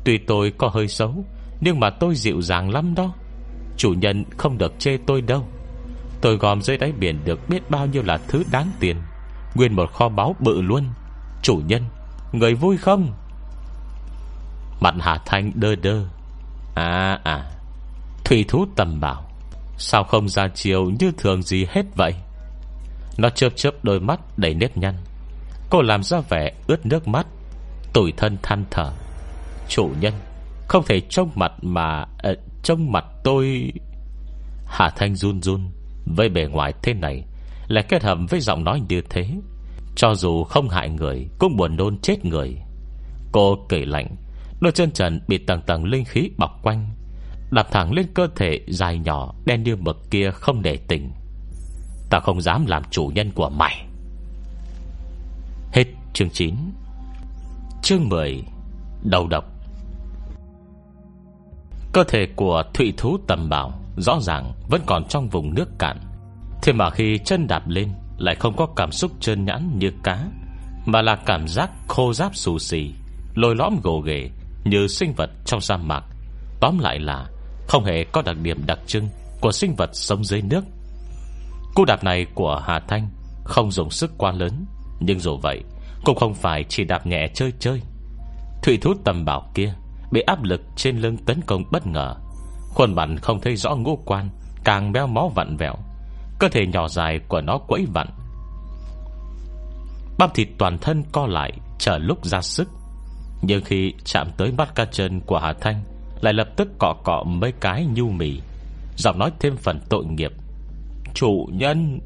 Tuy tôi có hơi xấu Nhưng mà tôi dịu dàng lắm đó. Chủ nhân không được chê tôi đâu. Tôi gom dưới đáy biển được biết bao nhiêu là thứ đáng tiền. Nguyên một kho báu bự luôn. Chủ nhân Người vui không? Mặt Hà Thanh đơ đơ. À à. Thủy thú tầm bảo Sao không ra chiều như thường gì hết vậy? Nó chớp chớp đôi mắt đầy nếp nhăn. Cô làm ra vẻ ướt nước mắt Tủi thân than thở. Chủ nhân Không thể trông mặt mà uh, trong mặt tôi. Hà Thanh run run Với bề ngoài thế này, Lại kết hợp với giọng nói như thế. Cho dù không hại người, Cũng buồn nôn chết người. Cô cười lạnh, Đôi chân trần bị tầng tầng linh khí bọc quanh, Đạp thẳng lên cơ thể dài nhỏ, Đen như mực kia không để tình Ta không dám làm chủ nhân của mày. Hết chương 9 Chương 10 Đầu độc. Cơ thể của thụy thú tầm bảo Rõ ràng vẫn còn trong vùng nước cạn. Thế mà khi chân đạp lên, Lại không có cảm xúc trơn nhãn như cá, Mà là cảm giác khô giáp xù xì Lôi lõm gồ ghề Như sinh vật trong sa mạc. Tóm lại là Không hề có đặc điểm đặc trưng Của sinh vật sống dưới nước. Cú đạp này của Hà Thanh Không dùng sức quá lớn, Nhưng dù vậy Cũng không phải chỉ đạp nhẹ chơi chơi. Thủy thú tầm bảo kia Bị áp lực trên lưng tấn công bất ngờ. Khuôn mặt không thấy rõ ngũ quan, Càng béo mó vặn vẹo. Cơ thể nhỏ dài của nó quẫy vặn. Bắp thịt toàn thân co lại, Chờ lúc ra sức. Nhưng khi chạm tới mắt ca chân của Hà Thanh, Lại lập tức cọ cọ mấy cái nhu mì. Giọng nói thêm phần tội nghiệp. Chủ nhân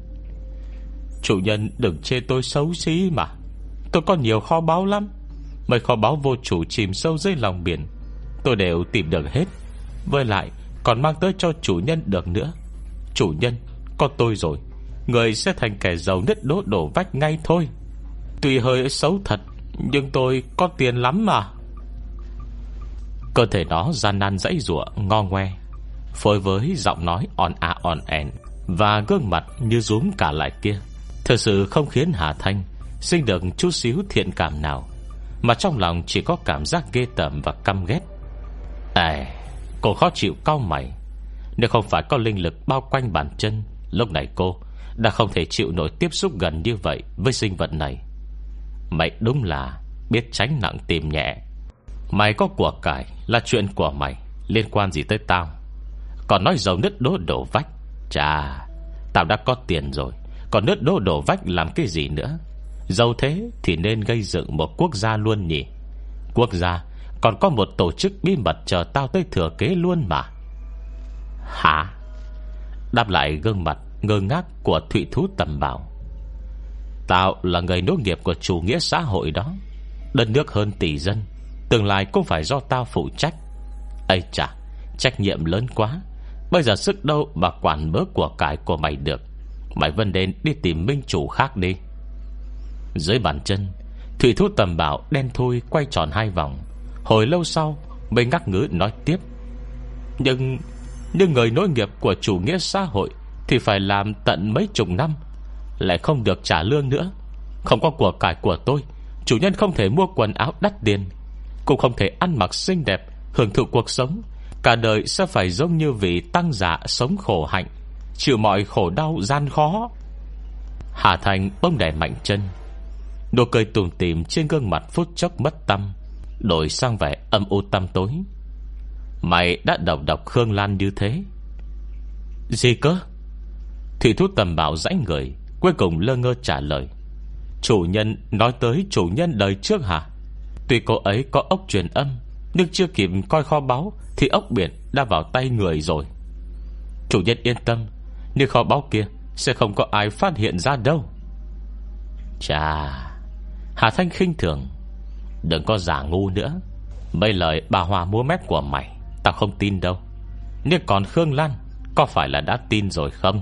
Chủ nhân đừng chê tôi xấu xí mà. Tôi có nhiều kho báu lắm. Mấy kho báu vô chủ chìm sâu dưới lòng biển. Tôi đều tìm được hết. Với lại, còn mang tới cho chủ nhân được nữa. Chủ nhân Có tôi rồi. Người sẽ thành kẻ giàu nứt đố đổ vách ngay thôi. Tuy hơi xấu thật, Nhưng tôi có tiền lắm mà. Cơ thể đó gian nan dãy rủa ngo ngoe, Phối với giọng nói on a on en Và gương mặt như rúm cả lại kia. Thật sự không khiến Hà Thanh Sinh được chút xíu thiện cảm nào, Mà trong lòng chỉ có cảm giác ghê tởm và căm ghét. À Cô khó chịu cao mày. Nếu không phải có linh lực bao quanh bàn chân, Lúc này cô Đã không thể chịu nổi tiếp xúc gần như vậy Với sinh vật này. Mày đúng là biết tránh nặng tìm nhẹ. Mày có của cải Là chuyện của mày, Liên quan gì tới tao? Còn nói dầu nứt đố đổ vách. Chà, Tao đã có tiền rồi, Còn nứt đố đổ vách làm cái gì nữa? Dầu thế thì nên gây dựng một quốc gia luôn nhỉ? Quốc gia còn có một tổ chức bí mật chờ tao tới thừa kế luôn mà. Hả? Đáp lại gương mặt ngơ ngác của Thụy Thú Tầm Bảo. Tao là người nối nghiệp của chủ nghĩa xã hội đó. Đất nước hơn tỷ dân, Tương lai cũng phải do tao phụ trách. Ây chà, Trách nhiệm lớn quá. Bây giờ sức đâu mà quản bớ của cải của mày được? Mày vân đến đi tìm minh chủ khác đi. Dưới bàn chân Thủy thú tầm bảo đen thui quay tròn hai vòng. Hồi lâu sau, Mới ngắc ngữ nói tiếp. Nhưng Nhưng người nối nghiệp của chủ nghĩa xã hội Thì phải làm tận mấy chục năm, Lại không được trả lương nữa. Không có của cải của tôi, Chủ nhân không thể mua quần áo đắt tiền, Cũng không thể ăn mặc xinh đẹp, Hưởng thụ cuộc sống. Cả đời sẽ phải giống như vị tăng giả sống khổ hạnh, Chịu mọi khổ đau gian khó. Hà Thành bông đè mạnh chân, Nụ cười tùm tìm trên gương mặt phút chốc mất tâm. Đổi sang vẻ âm u tăm tối. Mày đã đọc đọc Khương Lan như thế. Gì cơ? Thủy thú tầm bảo rãnh người, Cuối cùng lơ ngơ trả lời. Chủ nhân nói tới chủ nhân đời trước hả? Tuy cô ấy có ốc truyền âm, Nhưng chưa kịp coi kho báu Thì ốc biển đã vào tay người rồi. Chủ nhân yên tâm, Nhưng kho báu kia Sẽ không có ai phát hiện ra đâu. Chà, Hà Thanh khinh thường. Đừng có giả ngu nữa. Mấy lời bà Hòa múa mép của mày, Tao không tin đâu. Nhưng còn Khương Lan, Có phải là đã tin rồi không?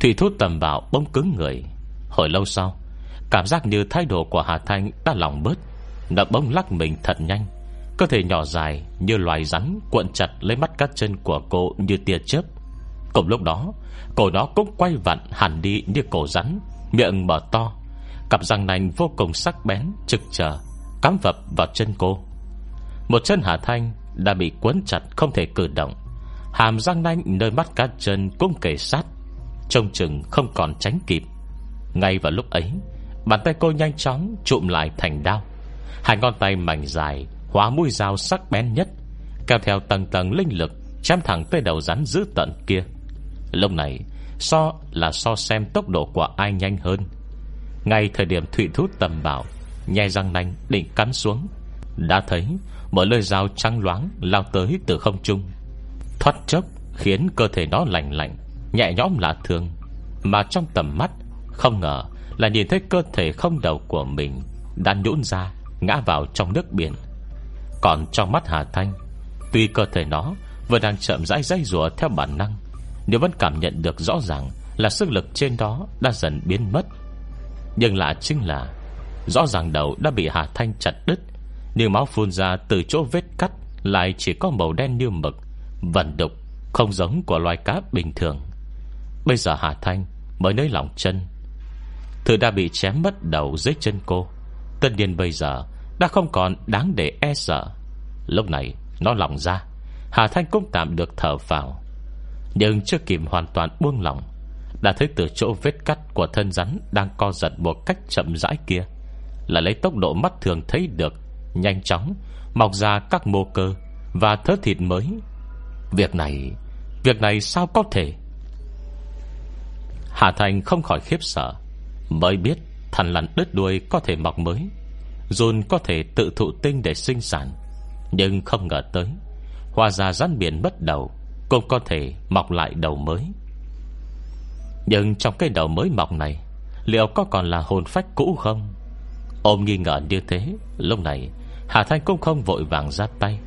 Thủy thút tầm vào bông cứng người. Hồi lâu sau, Cảm giác như thái độ của Hà Thanh đã lòng bớt, Nó bông lắc mình thật nhanh. Cơ thể nhỏ dài như loài rắn Cuộn chặt lấy mắt các chân của cô như tia chớp. Cùng lúc đó Cổ nó cũng quay vặn hẳn đi như cổ rắn, Miệng mở to. Cặp răng nành vô cùng sắc bén, Trực chờ Cắm vập vào chân cô. Một chân Hà Thanh đã bị quấn chặt không thể cử động. Hàm răng nanh nơi mắt cá chân cũng kề sát, Trông chừng không còn tránh kịp. Ngay vào lúc ấy, Bàn tay cô nhanh chóng trụm lại thành đao. Hai ngón tay mảnh dài, Hóa mũi dao sắc bén nhất, Kéo theo tầng tầng linh lực Chém thẳng tới đầu rắn dữ tận kia. Lúc này, So là so xem tốc độ của ai nhanh hơn. Ngay thời điểm Thụy thú tầm bảo Nhai răng nanh định cắn xuống. Đã thấy một lưỡi dao trắng loáng Lao tới từ không trung. Thoát chốc, khiến cơ thể nó lạnh lạnh, Nhẹ nhõm lạ thường. Mà trong tầm mắt, Không ngờ là nhìn thấy cơ thể không đầu của mình Đã nhũn ra, Ngã vào trong nước biển. Còn trong mắt Hà Thanh, Tuy cơ thể nó vừa đang chậm rãi dây rùa theo bản năng, Nhưng vẫn cảm nhận được rõ ràng Là sức lực trên đó đã dần biến mất. Nhưng lạ chính là Rõ ràng đầu đã bị Hà Thanh chặt đứt, Nhưng máu phun ra từ chỗ vết cắt Lại chỉ có màu đen như mực Vần đục, Không giống của loài cá bình thường. Bây giờ Hà Thanh mới nới lỏng chân. Thứ đã bị chém mất đầu dưới chân cô. Tất nhiên bây giờ Đã không còn đáng để e sợ. Lúc này, nó lỏng ra. Hà Thanh cũng tạm được thở vào Nhưng chưa kịp hoàn toàn buông lỏng, Đã thấy từ chỗ vết cắt Của thân rắn đang co giật một cách chậm rãi kia. Là lấy tốc độ mắt thường thấy được, Nhanh chóng, Mọc ra các mô cơ Và thớ thịt mới. Việc này Việc này sao có thể? Hà Thành không khỏi khiếp sợ, Mới biết thằn lằn đứt đuôi có thể mọc mới, dồn có thể tự thụ tinh để sinh sản. Nhưng không ngờ tới, Hoa ra rắn biển mất đầu Cũng có thể mọc lại đầu mới. Nhưng trong cái đầu mới mọc này, Liệu có còn là hồn phách cũ không? Ôm nghi ngờ như thế, Lúc này, Hà Thanh cũng không vội vàng ra tay.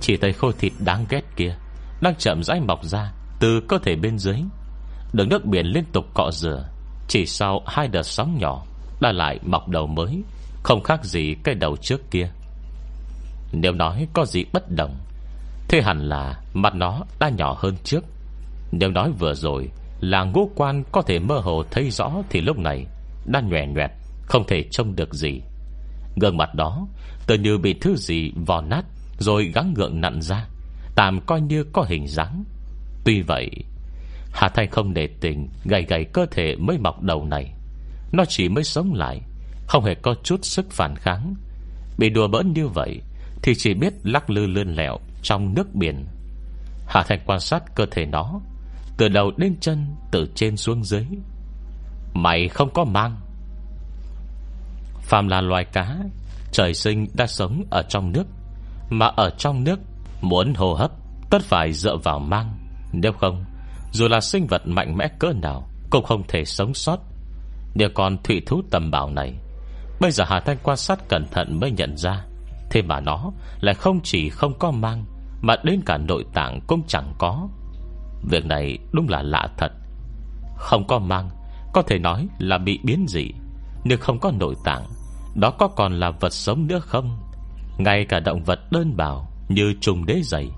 Chỉ thấy khôi thịt đáng ghét kia Đang chậm rãi mọc ra Từ cơ thể bên dưới. Đường nước biển liên tục cọ rửa, Chỉ sau hai đợt sóng nhỏ Đã lại mọc đầu mới, Không khác gì cái đầu trước kia. Nếu nói có gì bất đồng Thế hẳn là Mặt nó đã nhỏ hơn trước. Nếu nói vừa rồi Là ngũ quan có thể mơ hồ thấy rõ Thì lúc này đã nhòe nhòe không thể trông được gì. Gương mặt đó tự như bị thứ gì vò nát, Rồi gắng gượng nặn ra. Tạm coi như có hình dáng. Tuy vậy, Hà Thanh không để tình, Gầy gầy cơ thể mới mọc đầu này. Nó chỉ mới sống lại, Không hề có chút sức phản kháng. Bị đùa bỡn như vậy, Thì chỉ biết lắc lư lươn lẹo Trong nước biển. Hà Thanh quan sát cơ thể nó, Từ đầu đến chân, Từ trên xuống dưới. Mày không có mang. Phàm là loài cá, Trời sinh đã sống ở trong nước. Mà ở trong nước, Muốn hô hấp Tất phải dựa vào mang. Nếu không, Dù là sinh vật mạnh mẽ cỡ nào, Cũng không thể sống sót. Nếu còn thủy thú tầm bảo này, Bây giờ Hà Thanh quan sát cẩn thận mới nhận ra. Thế mà nó lại không chỉ không có mang, Mà đến cả nội tạng cũng chẳng có. Việc này đúng là lạ thật. Không có mang, Có thể nói là bị biến dị nếu không có nội tạng. Đó có còn là vật sống nữa không? Ngay cả động vật đơn bào Như trùng đế dày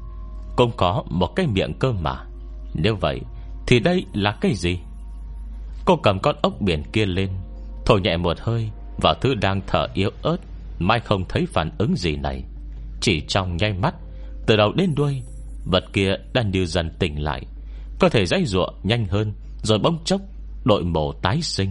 Cũng có một cái miệng cơ mà. Nếu vậy Thì đây là cái gì? Cô cầm con ốc biển kia lên, Thổi nhẹ một hơi, Vào thứ đang thở yếu ớt, Mai không thấy phản ứng gì này. Chỉ trong nháy mắt, Từ đầu đến đuôi, Vật kia đang như dần tỉnh lại, Cơ thể dãy ruộng nhanh hơn, Rồi bỗng chốc Đội mổ tái sinh